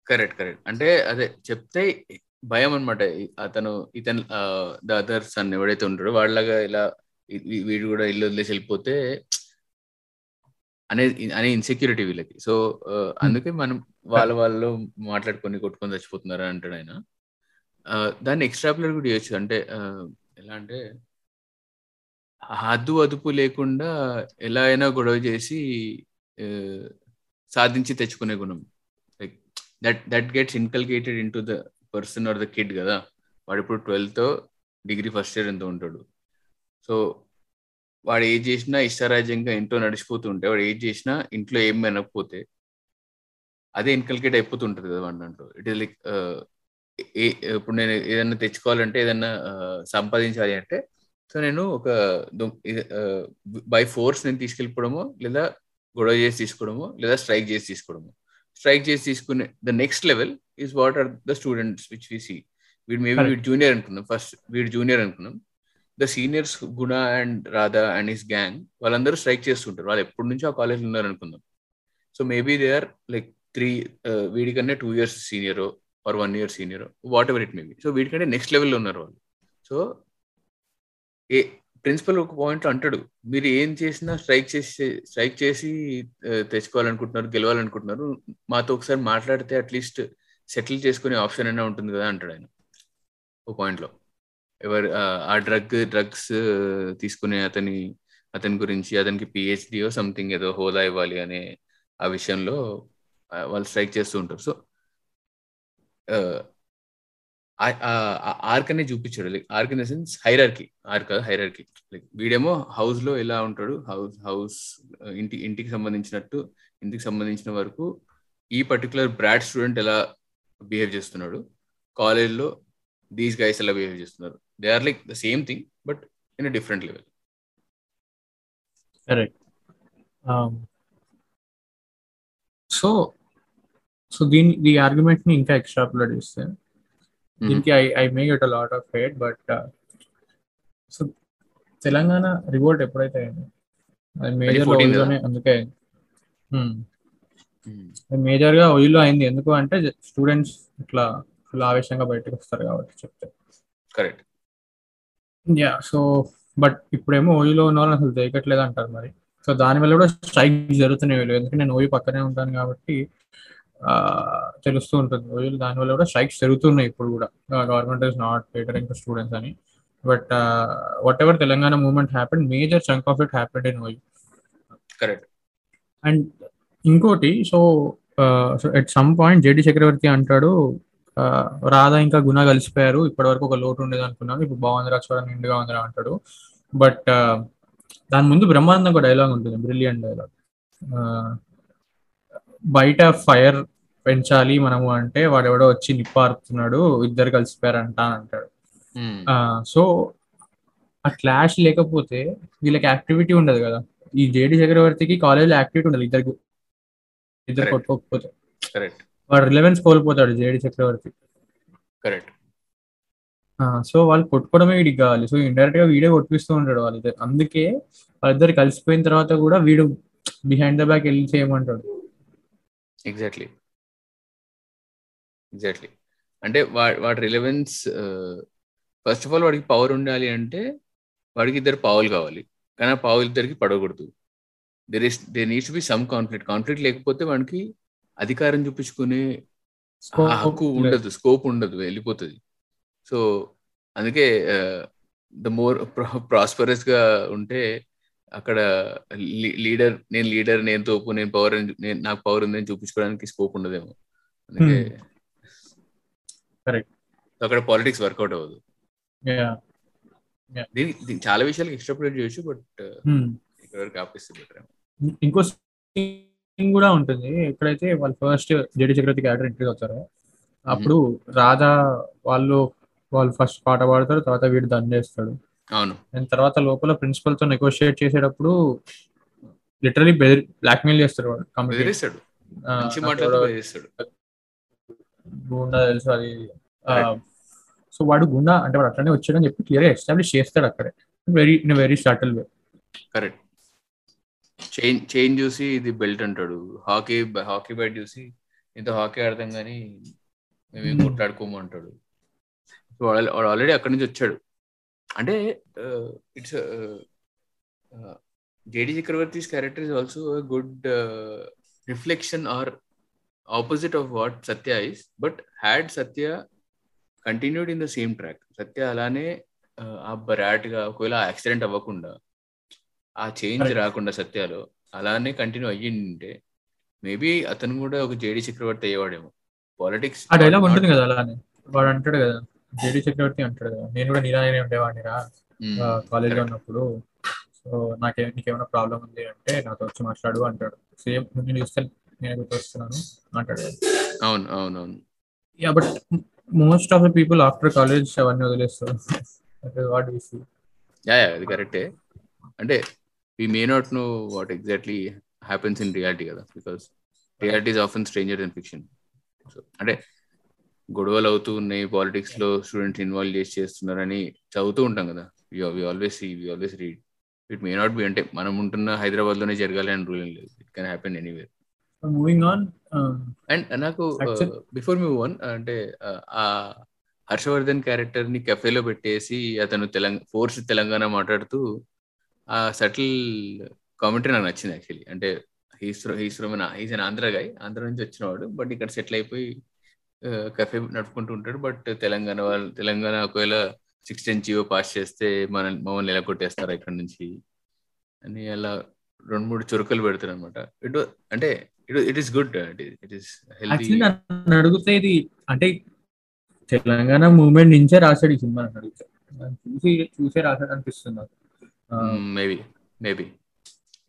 Speaker 1: Correct correct. అంటే అదే చెప్తే భయం అనమాట అతను ఇతను ద అదర్ సన్ ఎవడైతే ఉంటాడో వాళ్ళగా ఇలా వీడు కూడా ఇల్లు వదిలేసి వెళ్ళిపోతే అనే అనే ఇన్సెక్యూరిటీ వీళ్ళకి. సో అందుకే మనం వాళ్ళ వాళ్ళు మాట్లాడుకొని కొట్టుకొని చచ్చిపోతున్నారు అని అంటాడు ఆయన. దాన్ని ఎక్స్ట్రాపులర్ కూడా చేయొచ్చు. అంటే ఎలా అంటే హద్దు అదుపు లేకుండా ఎలా అయినా గొడవ చేసి సాధించి తెచ్చుకునే గుణం. Like that that gets inculcated in to the person or the kid కదా. వాడు ఇప్పుడు ట్వెల్త్ డిగ్రీ ఫస్ట్ ఇయర్ ఎంతో ఉంటాడు. సో వాడు ఏం చేసినా ఇష్టారాజ్యంగా ఇంట్లో నడిచిపోతూ ఉంటే వాడు ఏం చేసినా ఇంట్లో ఏం వినకపోతే అదే ఇన్కల్కేట్ అయిపోతుంటది కదా వాడి దాంట్లో. ఇట్ ఈస్ లైక్ ఇప్పుడు నేను ఏదైనా తెచ్చుకోవాలంటే ఏదైనా uh, సంపాదించాలి అంటే సో నేను ఒక బై ఫోర్స్ uh, నేను తీసుకెళ్ళిపోవడము లేదా గొడవ చేసి తీసుకోవడమో లేదా స్ట్రైక్ చేసి తీసుకోవడమో. స్ట్రైక్ చేసి తీసుకునే the next level is what are the students which we see వీడు మేబీ. వీడు జూనియర్ అనుకున్నాం ఫస్ట్ వీడు జూనియర్ అనుకున్నాం the seniors Guna and Radha and his gang వాళ్ళందరూ స్ట్రైక్ చేస్తుంటారు. వాళ్ళు ఎప్పటి నుంచో ఆ కాలేజ్లో ఉన్నారు అనుకుందాం. So maybe they are like three వీడికన్నా two years senior or one year senior whatever it maybe so వీడికంటే next లెవెల్లో ఉన్నారు వాళ్ళు. సో ఏ ప్రిన్సిపల్ ఒక పాయింట్ అంటాడు మీరు ఏం చేసినా స్ట్రైక్ చేసి స్ట్రైక్ చేసి తెచ్చుకోవాలనుకుంటున్నారు గెలవాలనుకుంటున్నారు మాతో ఒకసారి మాట్లాడితే అట్లీస్ట్ సెటిల్ చేసుకునే ఆప్షన్ అయినా ఉంటుంది కదా అంటాడు ఆయన. ఒక పాయింట్లో. ఎవరు ఆ, డ్రగ్ డ్రగ్స్ తీసుకునే అతని అతని గురించి అతనికి పిహెచ్డియో సంథింగ్ ఏదో హోదా ఇవ్వాలి అనే ఆ విషయంలో వాళ్ళు స్ట్రైక్ చేస్తూ ఉంటారు. సో ఆర్క్ అనే చూపించాడు. Like arc in the sense hierarchy. Arc hierarchy. Like వీడేమో హౌస్లో ఎలా ఉంటాడు హౌస్ హౌస్ ఇంటి ఇంటికి సంబంధించినట్టు ఇంటికి సంబంధించిన వరకు ఈ పర్టికులర్ బ్రాడ్ స్టూడెంట్ ఎలా బిహేవ్ చేస్తున్నాడు కాలేజ్లో దీస్ గైస్ ఎలా బిహేవ్ చేస్తున్నారు. They are like the same thing but in a different level.
Speaker 2: Correct. So so దీని ఈ ఆర్గ్యుమెంట్ని ఇంకా ఎక్స్ట్రాపులేట్ చేస్తే దీనికి I I may get a lot of hate but so Telangana revolt ఎప్పుడైతే అయింది అది మేజర్
Speaker 1: 2014 కదా?
Speaker 2: లోనే అందుకే మేజర్గా ఒయిలో అయింది. ఎందుకు అంటే స్టూడెంట్స్ ఇట్లా ఫుల్ ఆవేశంగా బయటకు వస్తారు కాబట్టి చెప్తే.
Speaker 1: కరెక్ట్
Speaker 2: యా సో బట్ ఇప్పుడేమో ఓయిలో ఉన్న వాళ్ళని అసలు దేకట్లేదు అంటారు మరి. సో దానివల్ల కూడా స్ట్రైక్ జరుగుతున్నాయి వీళ్ళు. ఎందుకంటే నేను ఓయి పక్కనే ఉంటాను కాబట్టి తెలుస్తూ ఉంటుంది. ఓయిలు దానివల్ల కూడా స్ట్రైక్స్ జరుగుతున్నాయి ఇప్పుడు కూడా. Government is not catering to students అని. But whatever Telangana movement happen major chunk of it happened in OU
Speaker 1: correct
Speaker 2: and ఇంకోటి so so at some point JD Chakravarthy అంటాడు రాధా ఇంకా గుణ కలిసిపోయారు ఇప్పటి వరకు ఒక లోటు ఉండేది అనుకున్నాను ఇప్పుడు బాగుందిరా చూడండి నిండుగా ఉందిరా అంటాడు. బట్ దాని ముందు బ్రహ్మానందం ఒక డైలాగ్ ఉంటుంది బ్రిలియంట్ డైలాగ్ బయట ఫైర్ పెంచాలి మనము అంటే వాడెవడో వచ్చి నిప్పారుతున్నాడు ఇద్దరు కలిసిపోయారంట అని అంటాడు. సో ఆ క్లాష్ లేకపోతే వీళ్ళకి యాక్టివిటీ ఉండదు కదా. ఈ జేడి చక్రవర్తికి కాలేజ్ యాక్టివిటీ ఉండదు ఇద్దరు ఇద్దరు. కొట్టుకోకపోతే. వాడు రిలవెన్స్ కోల్పోతాడు జేడి చక్రవర్తి.
Speaker 1: కరెక్ట్
Speaker 2: సో వాళ్ళు కొట్టుకోవడమే వీడికి కావాలి. సో ఇండైరెక్ట్గా వీడే కొట్టిస్తూ ఉంటాడు వాళ్ళిద్దరు. అందుకే వాళ్ళిద్దరు కలిసిపోయిన తర్వాత కూడా వీడు బిహైండ్ ద బ్యాక్ వెళ్ళి చేయమంటాడు.
Speaker 1: ఎగ్జాక్ట్లీ ఎగ్జాక్ట్లీ అంటే వా- వాడి రిలవెన్స్ ఫస్ట్ ఆఫ్ ఆల్ వాడికి పవర్ ఉండాలి అంటే వాడికి ఇద్దరు పావులు కావాలి. కానీ ఆ పావులు ఇద్దరికి పడకూడదు. There is they needs be some conflict conflict లేకపోతే వాడికి అధికారం చూపించుకునే హక్కు ఉండదు. స్కోప్ ఉండదు వెళ్ళిపోతుంది. సో అందుకే ద మోర్ ప్రాస్పరస్గా ఉంటే అక్కడ లీడర్ నేను లీడర్ నేను తోపు నేను పవర్ నేను నాకు పవర్ ఉందని చూపించుకోవడానికి స్కోప్ ఉండదేమో. అందుకే
Speaker 2: Correct.
Speaker 1: అక్కడ పాలిటిక్స్ వర్కౌట్ అవ్వదు. దీనికి చాలా విషయాలు ఎక్స్ట్రాపులేట్ చేయొచ్చు బట్ ఇక్కడ వరకు ఆపేస్తే బెటర్
Speaker 2: ఇంకో సీన్ కూడా ఉంటుంది. ఎక్కడైతే వాళ్ళు first JD Chakravarthy character entry అవుతారో అప్పుడు రాధా వాళ్ళు వాళ్ళు ఫస్ట్ పాట పాడతారు తర్వాత వీడు దండ చేస్తాడు
Speaker 1: అవును.
Speaker 2: అండ్ తర్వాత లోపల ప్రిన్సిపల్తో నెగోషియేట్ చేసేటప్పుడు లిటరలీ బెదిరి బ్లాక్మెయిల్ చేస్తారు వాడు గుండా తెలుసు అది. సో వాడు గుండా అంటే వాడు అట్లనే వచ్చాడని చెప్పి క్లియర్ ఎస్టాబ్లిష్ చేస్తాడు అక్కడే. Very in very షార్టల్ way
Speaker 1: correct chain chain చూసి ఇది బెల్ట్ అంటాడు. హాకీ హాకీ బ్యాట్ చూసి ఇంత హాకీ ఆడతాం కానీ మేము
Speaker 2: Hmm.
Speaker 1: కొట్లాడుకోము అంటాడు. సో వాడు వాడు ఆల్రెడీ అక్కడి నుంచి వచ్చాడు. అంటే it's JD Chakravarthy's character is also good reflection or opposite of what Satya is but had Satya continued in the same track Satya అలానే ఆ బ్రాట్గా ఒకవేళ యాక్సిడెంట్ అవ్వకుండా ఆ చేంజ్. రాకుండా సత్యాలో అలానే కంటిన్యూ అయ్యింటే మేబీ అతను కూడా ఒక జేడి చక్రవర్తి అయ్యేవాడేమో. పాలిటిక్స్
Speaker 2: ఆ డైలాగ్ ఉంటుంది కదా అలానే. వాడు అంటాడు కదా జేడి చక్రవర్తి అంటాడు కదా. నేను కూడా నీలానే ఉండేవాడిని రా కాలేజ్లో ఉన్నప్పుడు. సో నాకే నీకేమైనా ప్రాబ్లం ఉంది అంటే నాతో వచ్చి మాట్లాడు అంటాడు. సేమ్ నేను చూస్తే నేను గుర్తొస్తున్నాను అంటాడు.
Speaker 1: అవును అవును అవును
Speaker 2: yeah but most of the people after college అవన్నీ వదిలేస్తారు. What we see
Speaker 1: yeah yeah అది కరెక్టే. అంటే we may not know what exactly happens in reality కదా. Because reality is often stranger than fiction అంటే గొడవలు అవుతూ ఉన్నాయి పాలిటిక్స్లో స్టూడెంట్స్ ఇన్వాల్వ్ చేసి చేస్తున్నారని చదువుతూ ఉంటాం కదా. We always see we always read it may not be అంటే మనం ఉంటున్న హైదరాబాద్లోనే జరగాలి అని రూల్ లేదు. It can happen anywhere
Speaker 2: moving on
Speaker 1: and నాకు బిఫోర్ మీ వన్ అంటే uh, ఆ హర్షవర్ధన్ క్యారెక్టర్ని కెఫేలో పెట్టేసి అతను తెలంగాణ ఫోర్స్ తెలంగాణ మాట్లాడుతూ ఆ సటిల్ కామెంటరీ నాకు నచ్చింది యాక్చువల్లీ అంటే he's he's he's an Andhra guy Andhra నుంచి వచ్చినవాడు బట్ ఇక్కడ సెటిల్ అయిపోయి కెఫే నడుపుకుంటూ ఉంటాడు. బట్ తెలంగాణ వాళ్ళు తెలంగాణ ఒకవేళ సిక్స్టీన్ జియో పాస్ చేస్తే మన మమ్మల్ని ఎలా కొట్టేస్తారు ఇక్కడ నుంచి? అని అలా రెండు మూడు చురుకలు పెడతారు అనమాట ఇట్ అంటే it it is good it is
Speaker 2: అడిగితే ఇది అంటే తెలంగాణ మూవ్మెంట్ నుంచే రాశాడు ఈ సినిమా అడిగితే. చూసి చూసే రాశాడు ఆ,
Speaker 1: maybe maybe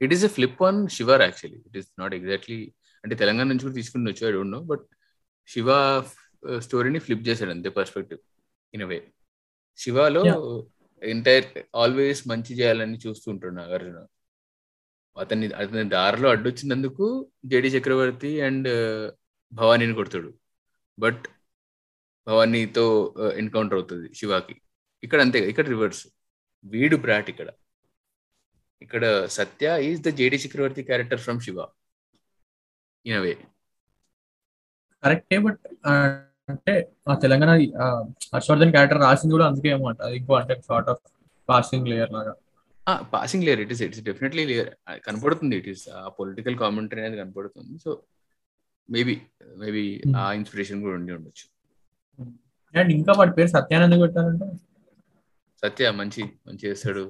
Speaker 1: it is a flip on శివర్ actually it is not exactly అంటే తెలంగాణ నుంచి కూడా తీసుకుని వచ్చు I don't know but Shiva స్టోరీని ఫ్లిప్ చేశాడు అంతే పర్స్పెక్టివ్ ఇన్ వే శివాలో. ఎంటైర్ ఆల్వేస్ మంచి చేయాలని చూస్తుంటాడు నాగార్జున. అతన్ని అతని దారిలో అడ్డొచ్చినందుకు జేడి చక్రవర్తి అండ్ భవానీని కొడతాడు. బట్ భవానీతో ఎన్కౌంటర్ అవుతుంది శివాకి. ఇక్కడ అంతే ఇక్కడ రివర్స్ వీడు బ్రాట్ ఇక్కడ. ఇక్కడ Satya is the JD Chakravarthy character from Shiva. In way
Speaker 2: కరెక్టే బట్ అంటే ఆ తెలంగాణ హర్షవర్ధన్ క్యారెక్టర్ రాసింది కూడా అందుకే ఏమో అంట. అది ఇంకో అంటే సార్ట్ ఆఫ్ పాసింగ్ లేయర్ లాగా.
Speaker 1: Passing layer it is it's definitely layer. కనపడుతుంది ఇట్ ఈస్ ఆ పొలిటికల్ కామెంటరీ అనేది కనపడుతుంది. సో మేబీ మేబీ ఆ ఇన్స్పిరేషన్ కూడా ఉండి ఉండొచ్చు.
Speaker 2: అండ్ ఇంకా వాడి పేరు సత్యానంద్ పెట్టారంటే
Speaker 1: సత్య మంచి మంచి చేస్తాడు.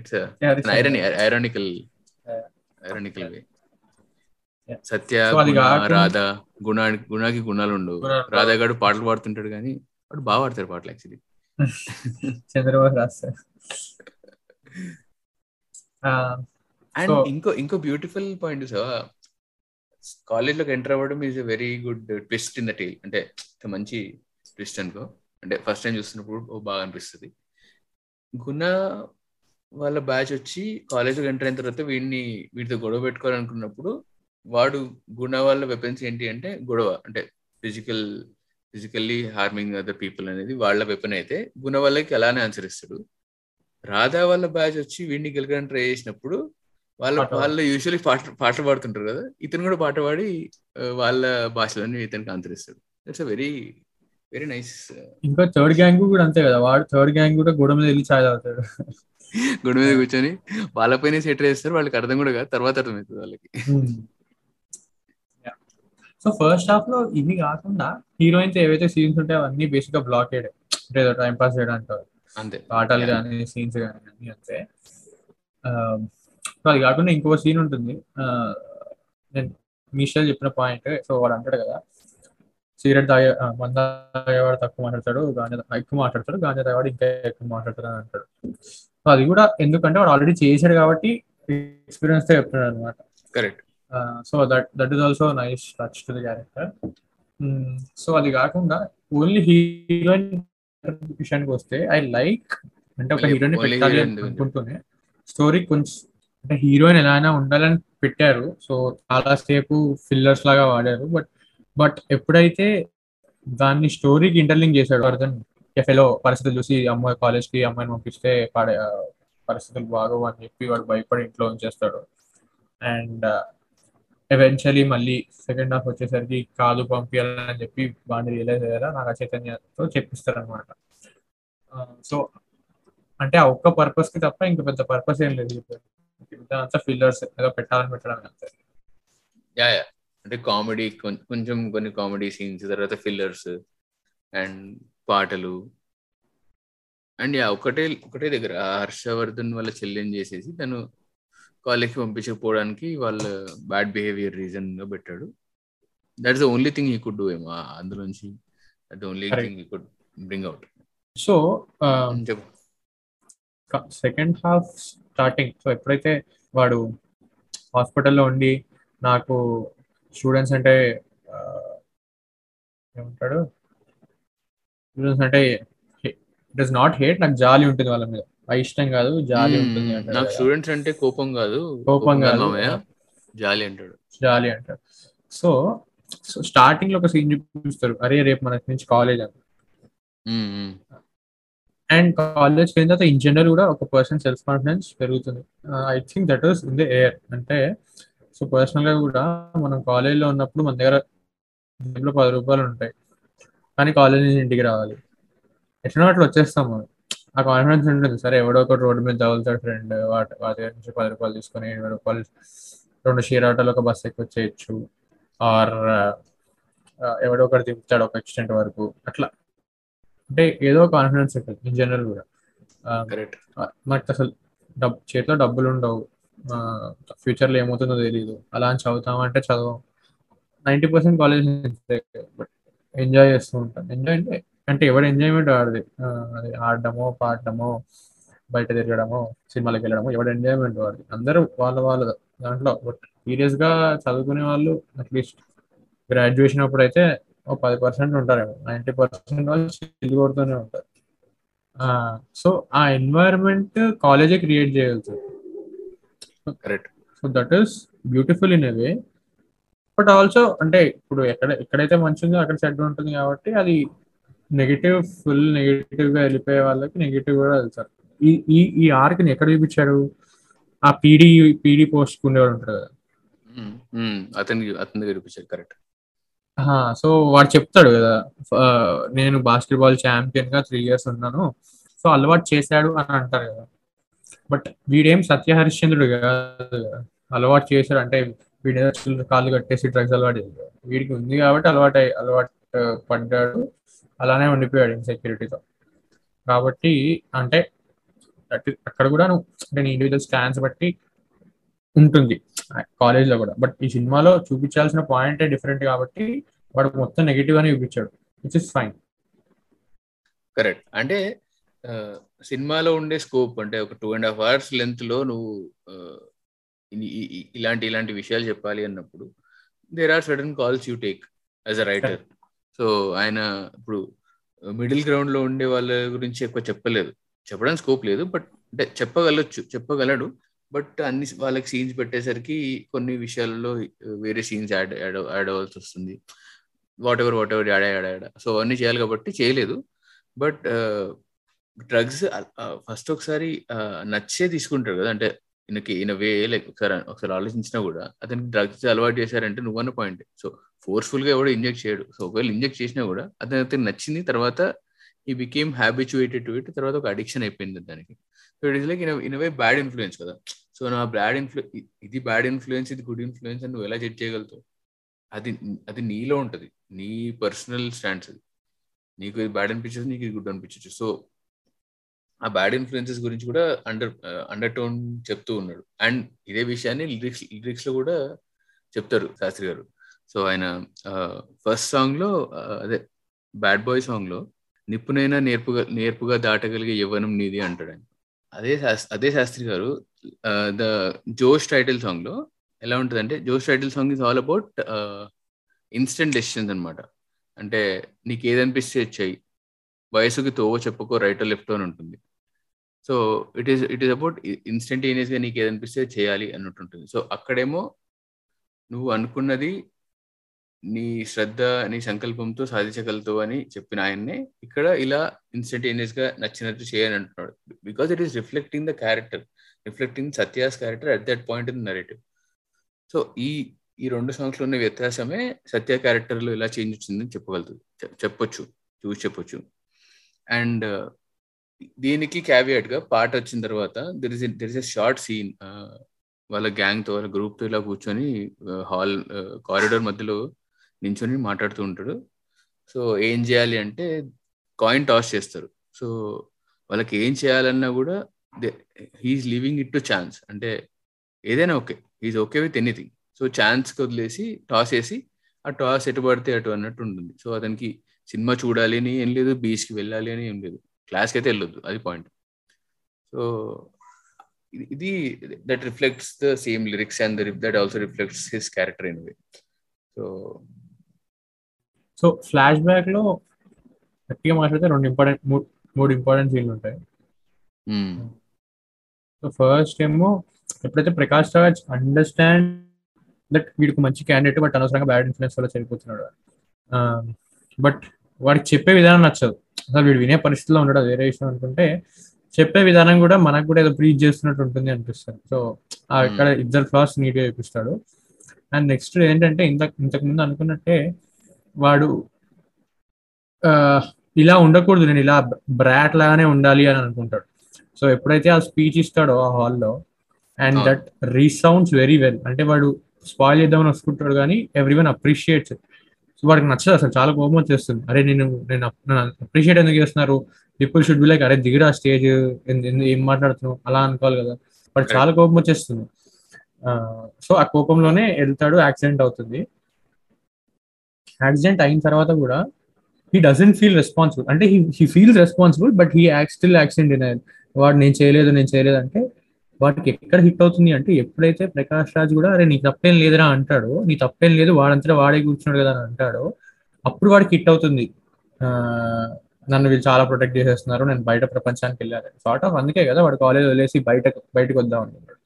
Speaker 1: It's ironical ironical way. Satya Guna, Radha గుణానికి గుణాకి గుణాలు ఉండవు.
Speaker 2: గుణాలు
Speaker 1: రాధాగాడు పాటలు పాడుతుంటాడు కానీ వాడు బాగా పాడతాడు పాటలు యాక్చువల్లీ
Speaker 2: చంద్రబాబు రాస్తారు
Speaker 1: అండ్ ఇంకో ఇంకో బ్యూటిఫుల్ పాయింట్ సార్ కాలేజ్లోకి ఎంటర్ అవ్వడం is a very good twist in the tale అంటే మంచి ట్విస్ట్ అనుకో. అంటే ఫస్ట్ టైం చూస్తున్నప్పుడు బాగా అనిపిస్తుంది. గుణ వాళ్ళ బ్యాచ్ వచ్చి కాలేజ్కి ఎంటర్ అయిన తర్వాత వీడిని వీటితో గొడవ పెట్టుకోవాలనుకున్నప్పుడు వాడు గుణ వాళ్ళ వెపన్స్ ఏంటి అంటే గొడవ అంటే physical physically harming other people అనేది వాళ్ళ వెపన్ అయితే గుణ వాళ్ళకి అలానే ఆన్సర్ ఇస్తాడు. రాధా వాళ్ళ బ్యాచ్ వచ్చి వీడిని గెలకడానికి ట్రై చేసినప్పుడు వాళ్ళ. వాళ్ళు యూజువల్లీ పాట పాటలు పాడుతుంటారు కదా ఇతను కూడా పాట పాడి వాళ్ళ భాషలోనే ఇతనికి ఆన్సర్ ఇస్తాడు. That's a very very nice
Speaker 2: ఇంకా థర్డ్ గ్యాంగ్ కూడా అంతే కదా వాడు థర్డ్ గ్యాంగ్ కూడా గోడ మీద వెళ్ళి ఛాయ్ తాగుతాడు.
Speaker 1: గుడి మీద కూర్చొని వాళ్ళపైన సెటర్ చేస్తారు వాళ్ళకి అర్థం కూడా కాదు తర్వాత అర్థమవుతుంది వాళ్ళకి.
Speaker 2: సో ఫస్ట్ హాఫ్లో ఇవి కాకుండా హీరోయిన్స్ ఏవైతే సీన్స్ ఉంటాయో అవన్నీ బేసిక్గా బ్లాకేడ్ అంటే ఏదో టైం పాస్ చేయడానికి
Speaker 1: అంతే.
Speaker 2: పాటలు. కానీ సీన్స్ కానీ అన్ని అంతే. సో అది కాకుండా ఇంకో సీన్ ఉంటుంది. ఆ, నేను మిషల్ చెప్పిన పాయింట్ సో వాడు అంటాడు కదా సిగరెట్ తాగే ఆ, మంద తాగేవాడు తక్కువ మాట్లాడతాడు గాంజా ఎక్కువ మాట్లాడతాడు గాంజా తాగేవాడు ఇంకా ఎక్కువ మాట్లాడతాడు అని అంటాడు. సో అది కూడా ఎందుకంటే వాడు ఆల్రెడీ చేశాడు కాబట్టి ఎక్స్పీరియన్స్తో చెప్తున్నాడు అనమాట
Speaker 1: correct
Speaker 2: so that that is also nice touch to the character so అది కాకుండా ఓన్లీ హీరోయిన్ విషయానికి వస్తే ఐ లైక్ అంటే ఒక హీరోయిన్ పెట్టాలి. అనుకుంటూనే స్టోరీ కొంచెం అంటే హీరోయిన్ ఎలా అయినా ఉండాలని పెట్టారు. సో చాలా సేపు ఫిల్లర్స్ లాగా వాడారు. బట్ బట్ ఎప్పుడైతే దాన్ని స్టోరీకి ఇంటర్లింక్ చేశాడు అర్థం ఎఫ్ఎలో పరిస్థితులు చూసి అమ్మాయి కాలేజ్కి అమ్మాయిని పంపిస్తే పరిస్థితులు బాగోవు అని చెప్పి వాడు భయపడి ఇంట్లో ఉంచేస్తాడు. అండ్ ఎవెన్చువలీ మళ్ళీ సెకండ్ హాఫ్ వచ్చేసరికి కాదు పంపించాలని చెప్పి వాడిని రియలైజ్ అయ్యారా? నాకు చైతన్యతో చెప్పిస్తారనమాట సో అంటే ఆ ఒక్క పర్పస్కి తప్ప ఇంకా పెద్ద పర్పస్ ఏం లేదు. అంతా ఫిల్లర్స్ ఏదో పెట్టాలని పెట్టడం అంతే.
Speaker 1: Yeah yeah. అంటే కామెడీ కొంచెం కొన్ని కామెడీ సీన్స్ తర్వాత ఫిల్లర్స్ అండ్ పాటలు. అండ్ యా ఒకటే ఒకటే దగ్గర. హర్షవర్ధన్ వాళ్ళ చెల్లెని చేసేసి తను కాలేజ్కి పంపించకపోవడానికి వాళ్ళ బ్యాడ్ బిహేవియర్ రీజన్గా పెట్టాడు that's the only thing he could do ఏమో అందులోంచి that only. Thing he could bring out
Speaker 2: so second half starting so ఎప్పుడైతే వాడు హాస్పిటల్లో ఉండి నాకు స్టూడెంట్స్ అంటే ఏమంటాడు? స్టూడెంట్స్ అంటే ఇట్ ఇస్ నాట్ హేట్ నాకు జాలి ఉంటుంది వాళ్ళ మీద. ఇష్టం కాదు జాలి ఉంటుంది అంటాడు
Speaker 1: నాకు. స్టూడెంట్స్ అంటే కోపం కాదు.
Speaker 2: కోపం కాదు.
Speaker 1: జాలి అంటాడు.
Speaker 2: జాలి అంటారు సో సో స్టార్టింగ్లో ఒక సీన్ చూపిస్తారు. అరే రేపు మనకి నుంచి కాలేజ్
Speaker 1: ఉమ్.
Speaker 2: అండ్ కాలేజ్ అయిన తర్వాత ఇన్ జనరల్ కూడా ఒక పర్సన్ సెల్ఫ్ కాన్ఫిడెన్స్ పెరుగుతుంది I think that was in the air అంటే సో పర్సనల్గా కూడా మనం కాలేజ్లో ఉన్నప్పుడు మన దగ్గర జేబులో పది రూపాయలు ఉంటాయి. కానీ కాలేజ్ నుంచి ఇంటికి రావాలి. ఎట్లా అట్లా వచ్చేస్తాం మనం. ఆ కాన్ఫిడెన్స్ ఉంటుంది సరే ఎవడో ఒకటి రోడ్డు మీద తగులుతాడు ఫ్రెండ్ వాటి వాటి దగ్గర నుంచి పది రూపాయలు తీసుకొని ఇరవై రూపాయలు రెండు షేర్ ఆటోలో ఒక బస్ ఎక్కి వచ్చేయచ్చు ఆర్ ఎవడో ఒకటి దింపుతాడు ఒక ఎక్స్టెంట్ వరకు. అట్లా. అంటే ఏదో కాన్ఫిడెన్స్ ఉంటుంది ఇన్ జనరల్ కూడా. మనకి అసలు డబ్ చేతిలో డబ్బులు ఉండవు. ఫ్యూచర్లో ఏమవుతుందో తెలియదు అలా అని చదువుతామంటే చదవం. Ninety percent college but enjoy చేస్తూ ఉంటాం. ఎంజాయ్ అంటే అంటే ఎవరి ఎంజాయ్మెంట్ వాడిది? అది ఆడడమో పాడడమో బయట తిరగడమో సినిమాలకు వెళ్ళడమో ఎవరి ఎంజాయ్మెంట్ వాడిది? అందరూ వాళ్ళ వాళ్ళ దాంట్లో. బట్ సీరియస్గా చదువుకునే వాళ్ళు అట్లీస్ట్ గ్రాడ్యుయేషన్ అప్పుడు అయితే ఒక పది పర్సెంట్ ఉంటారేమో. నైంటీ పర్సెంట్ వాళ్ళు కొడుతూనే ఉంటారు. సో ఆ ఎన్వైరన్మెంట్ కాలేజే క్రియేట్ చేయగలుగుతుంది
Speaker 1: correct
Speaker 2: so that is beautiful in a way but also అంటే ఇప్పుడు ఎక్కడ ఎక్కడైతే మంచి ఉందో అక్కడ చెడ్డ ఉంటుంది కాబట్టి అది నెగిటివ్ ఫుల్ నెగిటివ్గా వెళ్ళిపోయే వాళ్ళకి నెగిటివ్ కూడా వెళ్తారు ఈ ఈ ఈ ఆర్క్ని ఎక్కడ చూపించారు ఆ పీడీ పీడీ పోస్ట్ ఉండేవాడు ఉంటారు కదా.
Speaker 1: అతనికి అతని దగ్గర చూపించారు కరెక్ట్
Speaker 2: సో వాడు చెప్తాడు కదా నేను బాస్కెట్బాల్ ఛాంపియన్గా త్రీ ఇయర్స్ ఉన్నాను సో అలవాటు చేశాడు అని అంటారు కదా బట్ వీడేం సత్య హరిశ్చంద్రుడు కాదు. అలవాటు చేశాడు అంటే వీడి కాళ్ళు కట్టేసి డ్రగ్స్ అలవాటు. వీడికి ఉంది కాబట్టి అలవాటు అలవాటు పడ్డాడు అలానే ఉండిపోయాడు ఇన్సెక్యూరిటీతో కాబట్టి అంటే అక్కడ కూడా నువ్వు అంటే నీ ఇండివిజువల్ స్టాన్స్ బట్టి ఉంటుంది. కాలేజ్లో కూడా. బట్ ఈ సినిమాలో చూపించాల్సిన పాయింటే డిఫరెంట్ కాబట్టి వాడు మొత్తం నెగిటివ్ అని చూపించాడు. విచ్ ఇస్ ఫైన్
Speaker 1: కరెక్ట్ అంటే సినిమాలో ఉండే స్కోప్ అంటే ఒక టూ అండ్ హాఫ్ అవర్స్ లెంత్లో నువ్వు ఇలాంటి ఇలాంటి విషయాలు చెప్పాలి అన్నప్పుడు there are sudden calls you take as a writer so ఆయన ఇప్పుడు మిడిల్ గ్రౌండ్లో ఉండే వాళ్ళ గురించి ఎక్కువ చెప్పలేదు. చెప్పడానికి స్కోప్ లేదు బట్ అంటే చెప్పగలొచ్చు చెప్పగలడు. బట్ అన్ని వాళ్ళకి సీన్స్ పెట్టేసరికి కొన్ని విషయాలలో వేరే సీన్స్ యాడ్ యాడ్ యాడ్ అవ్వాల్సి వస్తుంది. Whatever whatever add add add. So అవన్నీ చేయాలి కాబట్టి చేయలేదు. బట్ డ్రగ్స్ ఫస్ట్ ఒకసారి నచ్చే తీసుకుంటారు కదా. అంటే ఈయనకి ఈయన వే లైక్ ఒకసారి ఒకసారి ఆలోచించినా కూడా అతనికి డ్రగ్స్ అలవాటు చేశారంటే నువ్వన్న పాయింట్ సో ఫోర్స్ఫుల్గా ఎవడో ఇంజెక్ట్ చేయడు. సో ఒకవేళ ఇంజెక్ట్ చేసినా కూడా అతను అతనికి నచ్చింది తర్వాత he became habituated to it తర్వాత ఒక అడిక్షన్ అయిపోయింది దానికి. So it is like in in way bad influence కదా. సో నా బ్యాడ్ ఇన్ఫ్లు ఇది బ్యాడ్ ఇన్ఫ్లుయెన్స్ ఇది గుడ్ ఇన్ఫ్లుయెన్స్ అని నువ్వు ఎలా జడ్జ్ చేయగలుగుతావు? అది అది నీలో ఉంటది. నీ పర్సనల్ స్టాండ్స్ అది. నీకు ఇది బ్యాడ్ అనిపించదు నీకు ఇది గుడ్ అనిపించచ్చు సో ఆ బ్యాడ్ ఇన్ఫ్లుయెన్సెస్ గురించి కూడా అండర్ అండర్ టోన్ చెప్తూ ఉన్నాడు. అండ్ ఇదే విషయాన్ని లిరిక్స్ లిరిక్స్లో కూడా చెప్తారు శాస్త్రి గారు. సో ఆయన ఫస్ట్ సాంగ్లో అదే బ్యాడ్ బాయ్ సాంగ్లో నిప్పునైనా నేర్పుగా నేర్పుగా దాటగలిగే యవ్వనం నీది అంటాడు ఆయన. అదే అదే శాస్త్రి గారు ద జోష్ టైటిల్ సాంగ్లో ఎలా ఉంటుంది అంటే Josh title song is all about instant decisions అన్నమాట. అంటే నీకు ఏదనిపిస్తే చెయ్యి. వయసుకి తోవ చెప్పుకో రైట్ లెఫ్ట్ అని ఉంటుంది. So it is it is about ఇన్స్టంటేనియస్గా నీకు ఏదనిపిస్తే చేయాలి అన్నట్టు ఉంటుంది సో అక్కడేమో నువ్వు అనుకున్నది నీ శ్రద్ధ నీ సంకల్పంతో సాధించగలుగుతావు అని చెప్పిన ఆయన్నే ఇక్కడ ఇలా ఇన్స్టంటేనియస్గా నచ్చినట్టు చేయని అంటున్నాడు. Because it is reflecting the character reflecting Satya's character at that point in narrative so ఈ ఈ రెండు సాంగ్స్లో ఉన్న వ్యత్యాసమే సత్య క్యారెక్టర్లో ఇలా చేంజ్ వచ్చిందని చెప్పగలుగుతుంది చెప్పొచ్చు చూసి చెప్పొచ్చు. అండ్ దీనికి క్యావియట్గా పాట వచ్చిన తర్వాత there is there is a short scene వాళ్ళ గ్యాంగ్తో వాళ్ళ గ్రూప్తో ఇలా కూర్చొని హాల్ కారిడోర్ మధ్యలో నించొని మాట్లాడుతూ ఉంటాడు. సో ఏం చేయాలి అంటే కాయిన్ టాస్ చేస్తారు. సో వాళ్ళకి ఏం చేయాలన్నా కూడా he's living it to chance అంటే ఏదైనా okay is okay with anything so ఛాన్స్కి వదిలేసి టాస్ వేసి ఆ టాస్ ఎటు పడితే అటు అన్నట్టు ఉంటుంది. సో అతనికి సినిమా చూడాలి అని ఏం లేదు బీచ్కి వెళ్ళాలి అని ఏం లేదు. క్లాస్కి అయితే వెళ్ళొద్దు. అది పాయింట్. సో ఇది that reflects the same lyrics and that also reflects his character in way so
Speaker 2: so flash బ్యాక్లో గట్టిగా మాట్లాడితే రెండు ఇంపార్టెంట్ మూడు ఇంపార్టెంట్ సీన్లు ఉంటాయి. సో ఫస్ట్ ఏమో ఎప్పుడైతే ప్రకాష్ రాజ్ అండర్స్టాండ్ దట్ వీడికి మంచి క్యాండిడేట్ బట్ అనవసరంగా బ్యాడ్ ఇన్ఫ్లుయెన్స్ వల్ల చనిపోతున్నాడు. బట్ వాడికి చెప్పే విధానం నచ్చదు. అసలు వీడు వినే పరిస్థితిలో ఉండడు వేరే విషయం అనుకుంటే చెప్పే విధానం కూడా మనకు కూడా ఏదో ప్రీచ్ చేస్తున్నట్టు ఉంటుంది అనిపిస్తుంది. సో ఇక్కడ ఇద్దరు ఫ్లాస్ నీట్గా చూపిస్తాడు. అండ్ నెక్స్ట్ ఏంటంటే ఇంత ఇంతకు ముందు అనుకున్నట్టే వాడు ఇలా ఉండకూడదు నేను ఇలా బ్రాట్ లాగానే ఉండాలి అని అనుకుంటాడు. సో ఎప్పుడైతే ఆ స్పీచ్ ఇస్తాడో ఆ హాల్లో and that resounds very well అంటే వాడు స్పాయిల్ చేద్దామని వస్తుంటాడు కానీ ఎవ్రీ వన్ అప్రిషియేట్స్ సో వాడికి నచ్చదు అసలు చాలా కోపం వచ్చేస్తుంది. అరే నేను నేను అప్రిషియేట్ ఎందుకు చేస్తున్నారు? పీపుల్ షుడ్ బి లైక్ అరే దిగిరా స్టేజ్ ఏం మాట్లాడుతున్నావు? అలా అనుకోవాలి కదా. వాడు చాలా కోపం వచ్చేస్తుంది. సో ఆ కోపంలోనే వెళ్తాడు యాక్సిడెంట్ అవుతుంది. యాక్సిడెంట్ అయిన తర్వాత కూడా హీ డజంట్ ఫీల్ రెస్పాన్సిబుల్ అంటే he feels responsible but he act still accident in వాడు నేను చేయలేదు నేను చేయలేదు అంటే వాటికి ఎక్కడ హిట్ అవుతుంది అంటే ఎప్పుడైతే ప్రకాష్ రాజ్ కూడా అరే నీ తప్పేం లేదురా అంటాడు నీ తప్పేం లేదు వాడంతటా వాడే కూర్చున్నాడు కదా అని అంటాడు అప్పుడు వాడికి హిట్ అవుతుంది. నన్ను వీళ్ళు చాలా ప్రొటెక్ట్ చేసేస్తున్నారు నేను బయట ప్రపంచానికి వెళ్ళాలి. సార్ట్ ఆఫ్ అందుకే కదా వాడు కాలేజ్ వదిలేసి బయట బయటకు వద్దాం అనుకుంటాడు.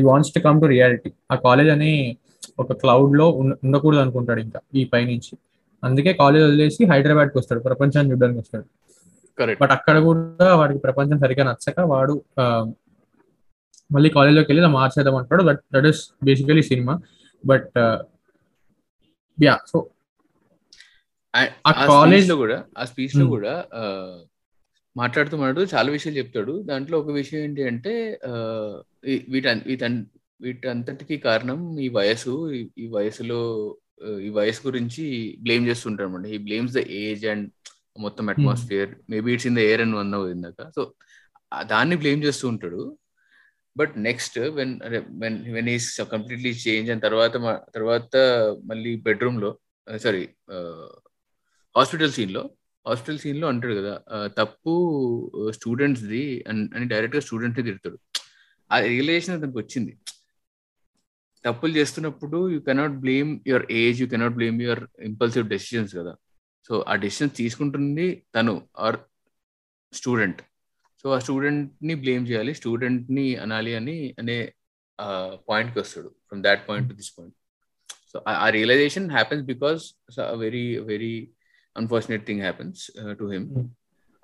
Speaker 2: He wants to come to reality ఆ కాలేజ్ అని ఒక క్లౌడ్లో ఉండకూడదు అనుకుంటాడు ఇంకా ఈ పైనుంచి. అందుకే కాలేజ్ వదిలేసి హైదరాబాద్కి వస్తాడు ప్రపంచాన్ని చూడడానికి వస్తాడు. బట్ అక్కడ కూడా వాడికి ప్రపంచం సరిగా నచ్చక వాడు మళ్ళీ కాలేజ్లోకి వెళ్ళి మార్చేద్దాం అంటాడు that that is basically cinema but yeah so
Speaker 1: ఆ కాలేజ్లో కూడా ఆ స్పీచ్లో కూడా మాట్లాడుతూ మాట్లాడుతూ చాలా విషయాలు చెప్తాడు. దాంట్లో ఒక విషయం ఏంటి అంటే వీట వీటంతటికి కారణం ఈ వయసు ఈ వయసులో ఈ వయసు గురించి బ్లేమ్ చేస్తుంటారు అనమాట he blames the age and మొత్తం atmosphere maybe it's in the air అని అన్నావు ఇందాక. సో దాన్ని బ్లేమ్ చేస్తూ ఉంటాడు. But next when when when is completely change and తర్వాత తర్వాత మళ్ళీ బెడ్రూమ్లో సారీ హాస్పిటల్ సీన్లో హాస్పిటల్ సీన్లో అంటాడు కదా తప్పు స్టూడెంట్స్ ది అని డైరెక్ట్గా స్టూడెంట్స్ తిడతాడు. ఆ రియలైజేషన్ అతనికి వచ్చింది. తప్పులు చేస్తున్నప్పుడు you cannot blame your age you cannot blame your impulsive decisions కదా. సో ఆ డెసిషన్స్ తీసుకుంటుంది తను ఆర్ స్టూడెంట్. సో ఆ స్టూడెంట్ని బ్లేమ్ చేయాలి. స్టూడెంట్ని అనాలి అని అనే పాయింట్కి వస్తాడు. From that point to this point so ఆ realisation happens because very very unfortunate thing happens to him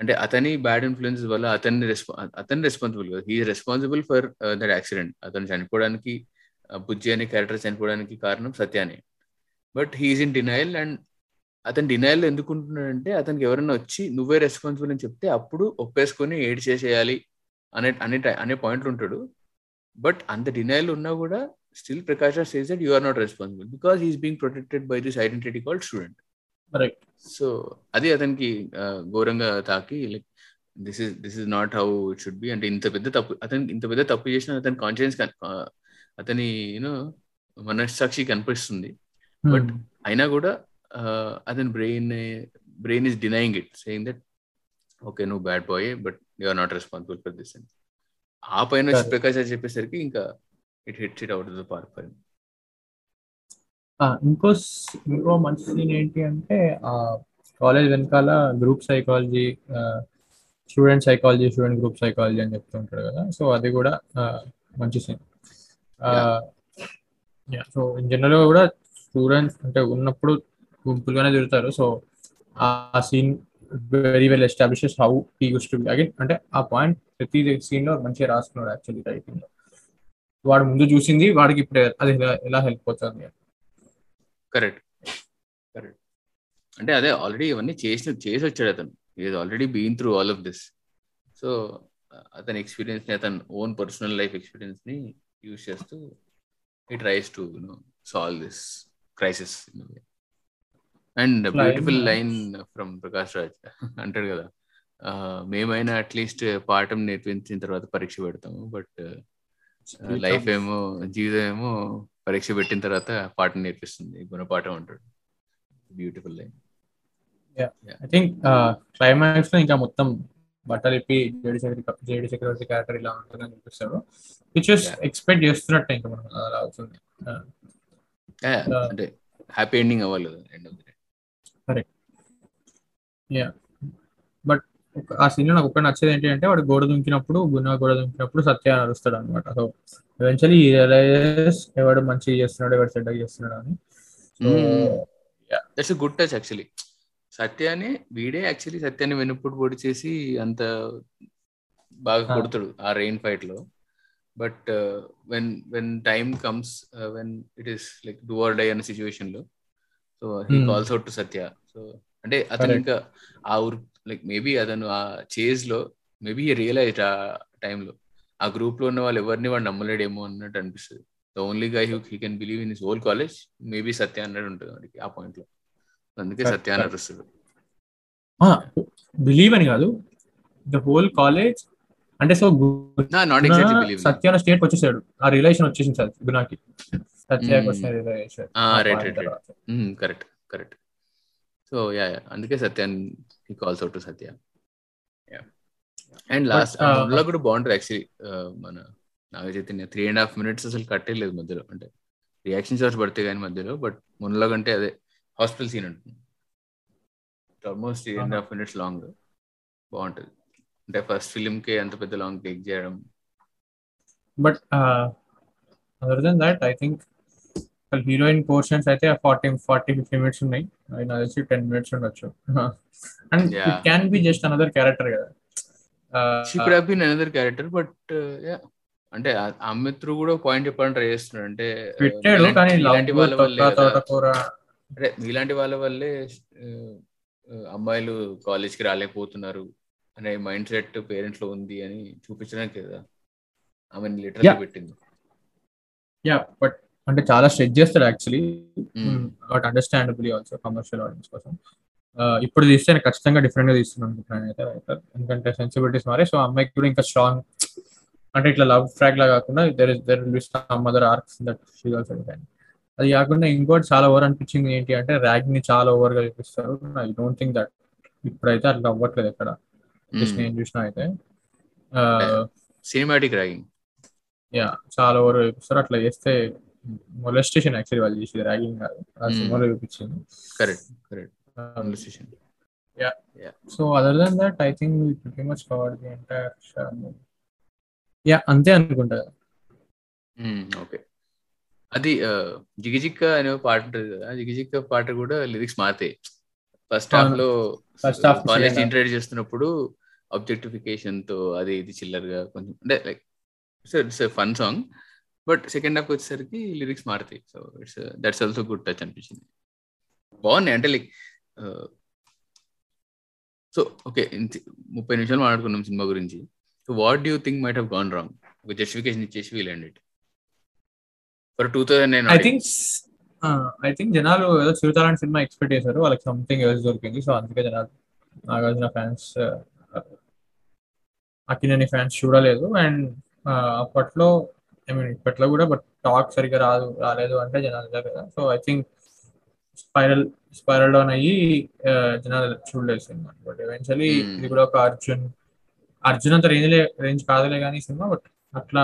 Speaker 1: అంటే అతని బ్యాడ్ ఇన్ఫ్లుయెన్స్ వల్ల అతన్ని రెస్పా అతని రెస్పాన్సిబుల్ కదా. He responsible for that accident అతను చనిపోవడానికి బుజ్జి అనే క్యారెక్టర్ చనిపోవడానికి కారణం సత్యానే but he is in denial and అతను డినైల్ ఎందుకుంటున్నాడంటే అతనికి ఎవరైనా వచ్చి నువ్వే రెస్పాన్సిబుల్ అని చెప్తే అప్పుడు ఒప్పేసుకొని ఏడ్ చేసేయాలి అనే అనే అనే పాయింట్లు ఉంటాడు. బట్ అంత డినైల్ ఉన్నా కూడా still Prakash Raj says that you are not responsible because he's being protected by this identity called student so అది అతనికి ఘోరంగా తాకి like this is this is not how it should be అంటే ఇంత పెద్ద తప్పు అతను ఇంత పెద్ద తప్పు చేసిన అతని కాన్షియన్స్ అతని యూనో మనస్సాక్షి కనిపిస్తుంది. బట్ అయినా కూడా అతని brain brain is denying it saying that okay నువ్వు bad boy but you are not responsible for this అని ఆ పైన. ప్రకాష్ రాజ్ చెప్పేసరికి ఇంకా it hits it out the park
Speaker 2: ఆ, ఇంకో ఇంకో మంచి సీన్ ఏంటి అంటే కాలేజ్ వెనకాల group psychology student psychology student group psychology అని చెప్తూ ఉంటాడు కదా. సో అది కూడా మంచి సీన్ సో ఇన్ జనరల్ కూడా స్టూడెంట్స్ అంటే ఉన్నప్పుడు గుంపులుగానే తిరుగుతారు సో ఆ scene very well establishes how he used to again అంటే ఆ పాయింట్ ప్రతి సీన్లో మంచిగా రాసుకున్నాడు యాక్చువల్లీ రైటింగ్లో. వాడు ముందు చూసింది వాడికి ఇప్పుడు అది ఎలా- హెల్ప్ అవుతుంది
Speaker 1: కరెక్ట్ కరెక్ట్ అంటే అదే ఆల్రెడీ ఇవన్నీ చేసిన చేసి వచ్చాడు అతను. Is already been through all of this so అతని ఎక్స్పీరియన్స్ని అతని ఓన్ పర్సనల్ లైఫ్ ఎక్స్పీరియన్స్ని యూజ్ చేస్తూ he tries to you know solve this crisis and beautiful. Line from Prakash Raj అంటాడు కదా. మేమైనా అట్లీస్ట్ పాఠం నేర్పించిన తర్వాత పరీక్ష పెడతాము బట్ లైఫ్ ఏమో జీవితం ఏమో పరీక్ష పెట్టిన తర్వాత పాఠం నేర్పిస్తుంది గుణపాఠం అంటాడు. Beautiful line.
Speaker 2: ఐ థింక్ క్లైమాక్స్లో ఇంకా మొత్తం బట్టలు ఇప్పి JD Chakravarthy JD Chakravarthy character ఇలా ఉంటుందని చూపిస్తాడు విచ్
Speaker 1: Yeah.
Speaker 2: ఎక్స్పెక్ట్ చేస్తున్నట్టు ఇంకా మనం అలా అవుతుంది.
Speaker 1: అంటే హ్యాపీ ఎండింగ్ అవ్వాలి కదా end of the day
Speaker 2: but ఆ సీన్ నాకు ఒకటి నచ్చేది ఏంటి అంటే వాడు గోడ దుంకినప్పుడు గుణ గోడ దుంకినప్పుడు సత్య అరుస్తాడు అనమాట సో ఎవెన్చువలీ ఎవడు మంచిగా చేస్తున్నాడు ఎవడు చెడ్డగా చేస్తున్నాడు అని.
Speaker 1: దట్స్ గుడ్ టచ్ యాక్చువల్లీ సత్యాన్ని వీడే యాక్చువల్లీ సత్యాన్ని వెనుప్పుడు పొడి చేసి అంత బాగా
Speaker 2: Ah.
Speaker 1: కొడుతాడు ఆ రెయిన్ ఫైట్లో. But when when time comes when it is like do or die అనే సిచ్యువేషన్లో so he. Calls out to Satya so అంటే అతను. ఇంకా ఆ ఊరు లైక్ మేబీ అతను ఆ చేజ్లో మేబీ రియలైజ్ ఆ టైంలో ఆ గ్రూప్లో ఉన్న వాళ్ళు ఎవరిని వాడు నమ్మలేడేమో అన్నట్టు అనిపిస్తుంది. The only guy who he can believe in his whole college maybe Satya అన్నట్టు ఉంటుంది వాడికి ఆ పాయింట్లో. అందుకే సత్య అని
Speaker 2: బిలీవ్ అని కాదు. ద హోల్ కాలేజ్ అంటే సో
Speaker 1: నాట్ ఎగ్జాక్ట్లీ బిలీవ్
Speaker 2: సత్యాన స్టేట్ వచ్చేసాడు. ఆ రిలేషన్ వచ్చేసింది sir గుణాకి.
Speaker 1: Correct correct. So yeah అందుకే Satyan he calls out to Satya. And last అందులో కూడా బాగుంటుంది యాక్చువల్లీ మన Naga Chaitanya. Three and half minutes అసలు కట్టేయలేదు మధ్యలో. అంటే రియాక్షన్ షాట్స్ పడితే కానీ మధ్యలో బట్ మొన్నలో కంటే అదే హాస్పిటల్ సీన్ అంటుంది almost three and. Half minutes long బాగుంటుంది. అంటే ఫస్ట్ ఫిలిం కి అంత పెద్ద లాంగ్ టేక్ చేయడం.
Speaker 2: But other than that I think heroine portions అయితే ఫార్టీ ఫార్టీ ఫిఫ్టీ మినిట్స్ ఉన్నాయి. నాకు తెలిసి టెన్ మినిట్స్ ఉండొచ్చు. And. It can be just another character కదా.
Speaker 1: She could have been another character but అంటే ఆ- అమిత్ త్రూ కూడా పాయింట్ చెప్పడానికి ట్రై చేస్తున్నాడు. అంటే uh,
Speaker 2: పెట్టాడు కానీ
Speaker 1: మీలాంటి వాళ్ళ వల్లే అంటే మీలాంటి వాళ్ళ వల్లే అమ్మాయిలు కాలేజ్కి రాలేకపోతున్నారు అనే మైండ్ సెట్ పేరెంట్స్లో ఉంది అని చూపించడానికి కదా. ఆమె లిటరల్. పెట్టింది.
Speaker 2: యా బట్ అంటే చాలా స్ట్రెచ్ చేస్తాడు actually. But understandably also commercial audience కోసం. ఇప్పుడు తీస్తే నేను ఖచ్చితంగా డిఫరెంట్గా తీస్తున్నాను అనుకుంటున్నాను అయితే. ఎందుకంటే సెన్సిబిలిటీస్ మారే సో అమ్మాయికి కూడా ఇంకా స్ట్రాంగ్ అంటే ఇట్లా లవ్ ట్రాక్ లా కాకుండా there is there will some other arcs that she also అది కాకుండా ఇంకోటి చాలా ఓవర్ అనిపించింది ఏంటి అంటే ర్యాగ్ని చాలా ఓవర్గా చూపిస్తారు. ఐ డోంట్ థింక్ దట్ ఇప్పుడైతే అట్లా అవ్వట్లేదు ఇక్కడ జస్ట్ నేను చూసిన అయితే.
Speaker 1: సినిమాటిక్ ర్యాగింగ్
Speaker 2: యా చాలా ఓవర్ చూపిస్తారు. అట్లా చేస్తే మొలెస్టేషన్ యాక్చువల్లీ వాళ్ళు చేసేది ర్యాగింగ్ కాదు. ఆ
Speaker 1: Hmm.
Speaker 2: సినిమాలో చూపించింది.
Speaker 1: Correct correct conversation
Speaker 2: so other than that I think pretty much covered the entire yeah అంతే అనుకుంటా.
Speaker 1: ఓకే అది ఆ, జిగిజిక్క అనే పాట ఉంటుంది కదా. జిగిజిక్క పాట కూడా లిరిక్స్ మారుతాయి. First half. లో కాలేజ్
Speaker 2: చేయగా.
Speaker 1: ఇంట్రడ్యూస్ చేస్తున్నప్పుడు ఆబ్జెక్టిఫికేషన్తో అది ఇది చిల్లర్గా కొంచెం అంటే like it's fun song but second half వచ్చేసరికి లిరిక్స్ మారుతాయి. So it's that's also good touch అనిపించింది. బాగున్నాయి అంటే లైక్ సో ఓకే ముప్పై నిమిషాలు మాట్లాడుకున్నాం సినిమా గురించి. So what do think might have gone wrong ఒక జస్టిఫికేషన్ ఇచ్చేసి wheel it. For two thousand nine
Speaker 2: I think I think జనాలు ఏదో శివతారాయణ సినిమా ఎక్స్పెక్ట్ చేశారు. వాళ్ళకి సంథింగ్ ఎల్స్ దొరికింది. సో అందుకే జనాలు నాగార్జున ఫ్యాన్స్ అక్కినేని ఫ్యాన్స్ చూడలేదు. అండ్ అప్పట్లో ఐ మీన్ ఇప్పట్లో కూడా బట్ టాక్ సరిగ్గా రాదు రాలేదు అంటే జనాలు కదా. So I think spiral spiral down అయ్యి జనాలు చూడలేదు సినిమా. But eventually
Speaker 1: Hmm.
Speaker 2: ఇది కూడా ఒక అర్జున్ అర్జున్ అంత రేంజ్ రేంజ్ కాదులే కానీ సినిమా బట్ అట్లా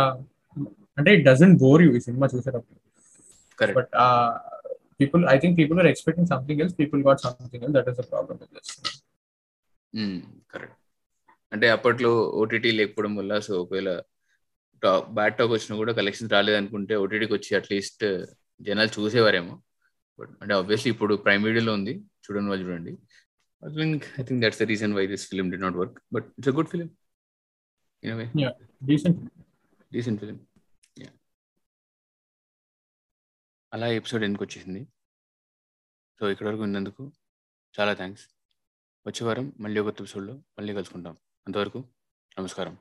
Speaker 2: అంటే ఇట్ డజంట్ బోర్ యూ ఈ సినిమా చూసేటప్పుడు. But people I think people are expecting something else people got something else that is the problem with this
Speaker 1: correct అంటే అప్పట్లో ఓటీటీ లేకపోవడం వల్ల సో ఒకవేళ టాక్ బ్యాడ్ టాక్ వచ్చినా కూడా కలెక్షన్స్ రాలేదనుకుంటే ఓటీటీకి వచ్చి అట్లీస్ట్ జనాలు చూసేవారేమో. బట్ అంటే ఆబ్వియస్లీ ఇప్పుడు ప్రైమ్ వీడియోలో ఉంది. చూడండి వాళ్ళు చూడండి. I think I think that's the reason why this film did not work but it's a good film in way
Speaker 2: decent
Speaker 1: decent film అలా ఎపిసోడ్ ఎందుకు వచ్చేసింది. సో ఇక్కడ వరకు ఉన్నందుకు చాలా థ్యాంక్స్ వచ్చే వారం మళ్ళీ ఒక ఎపిసోడ్లో మళ్ళీ కలుసుకుంటాం. అంతవరకు నమస్కారం.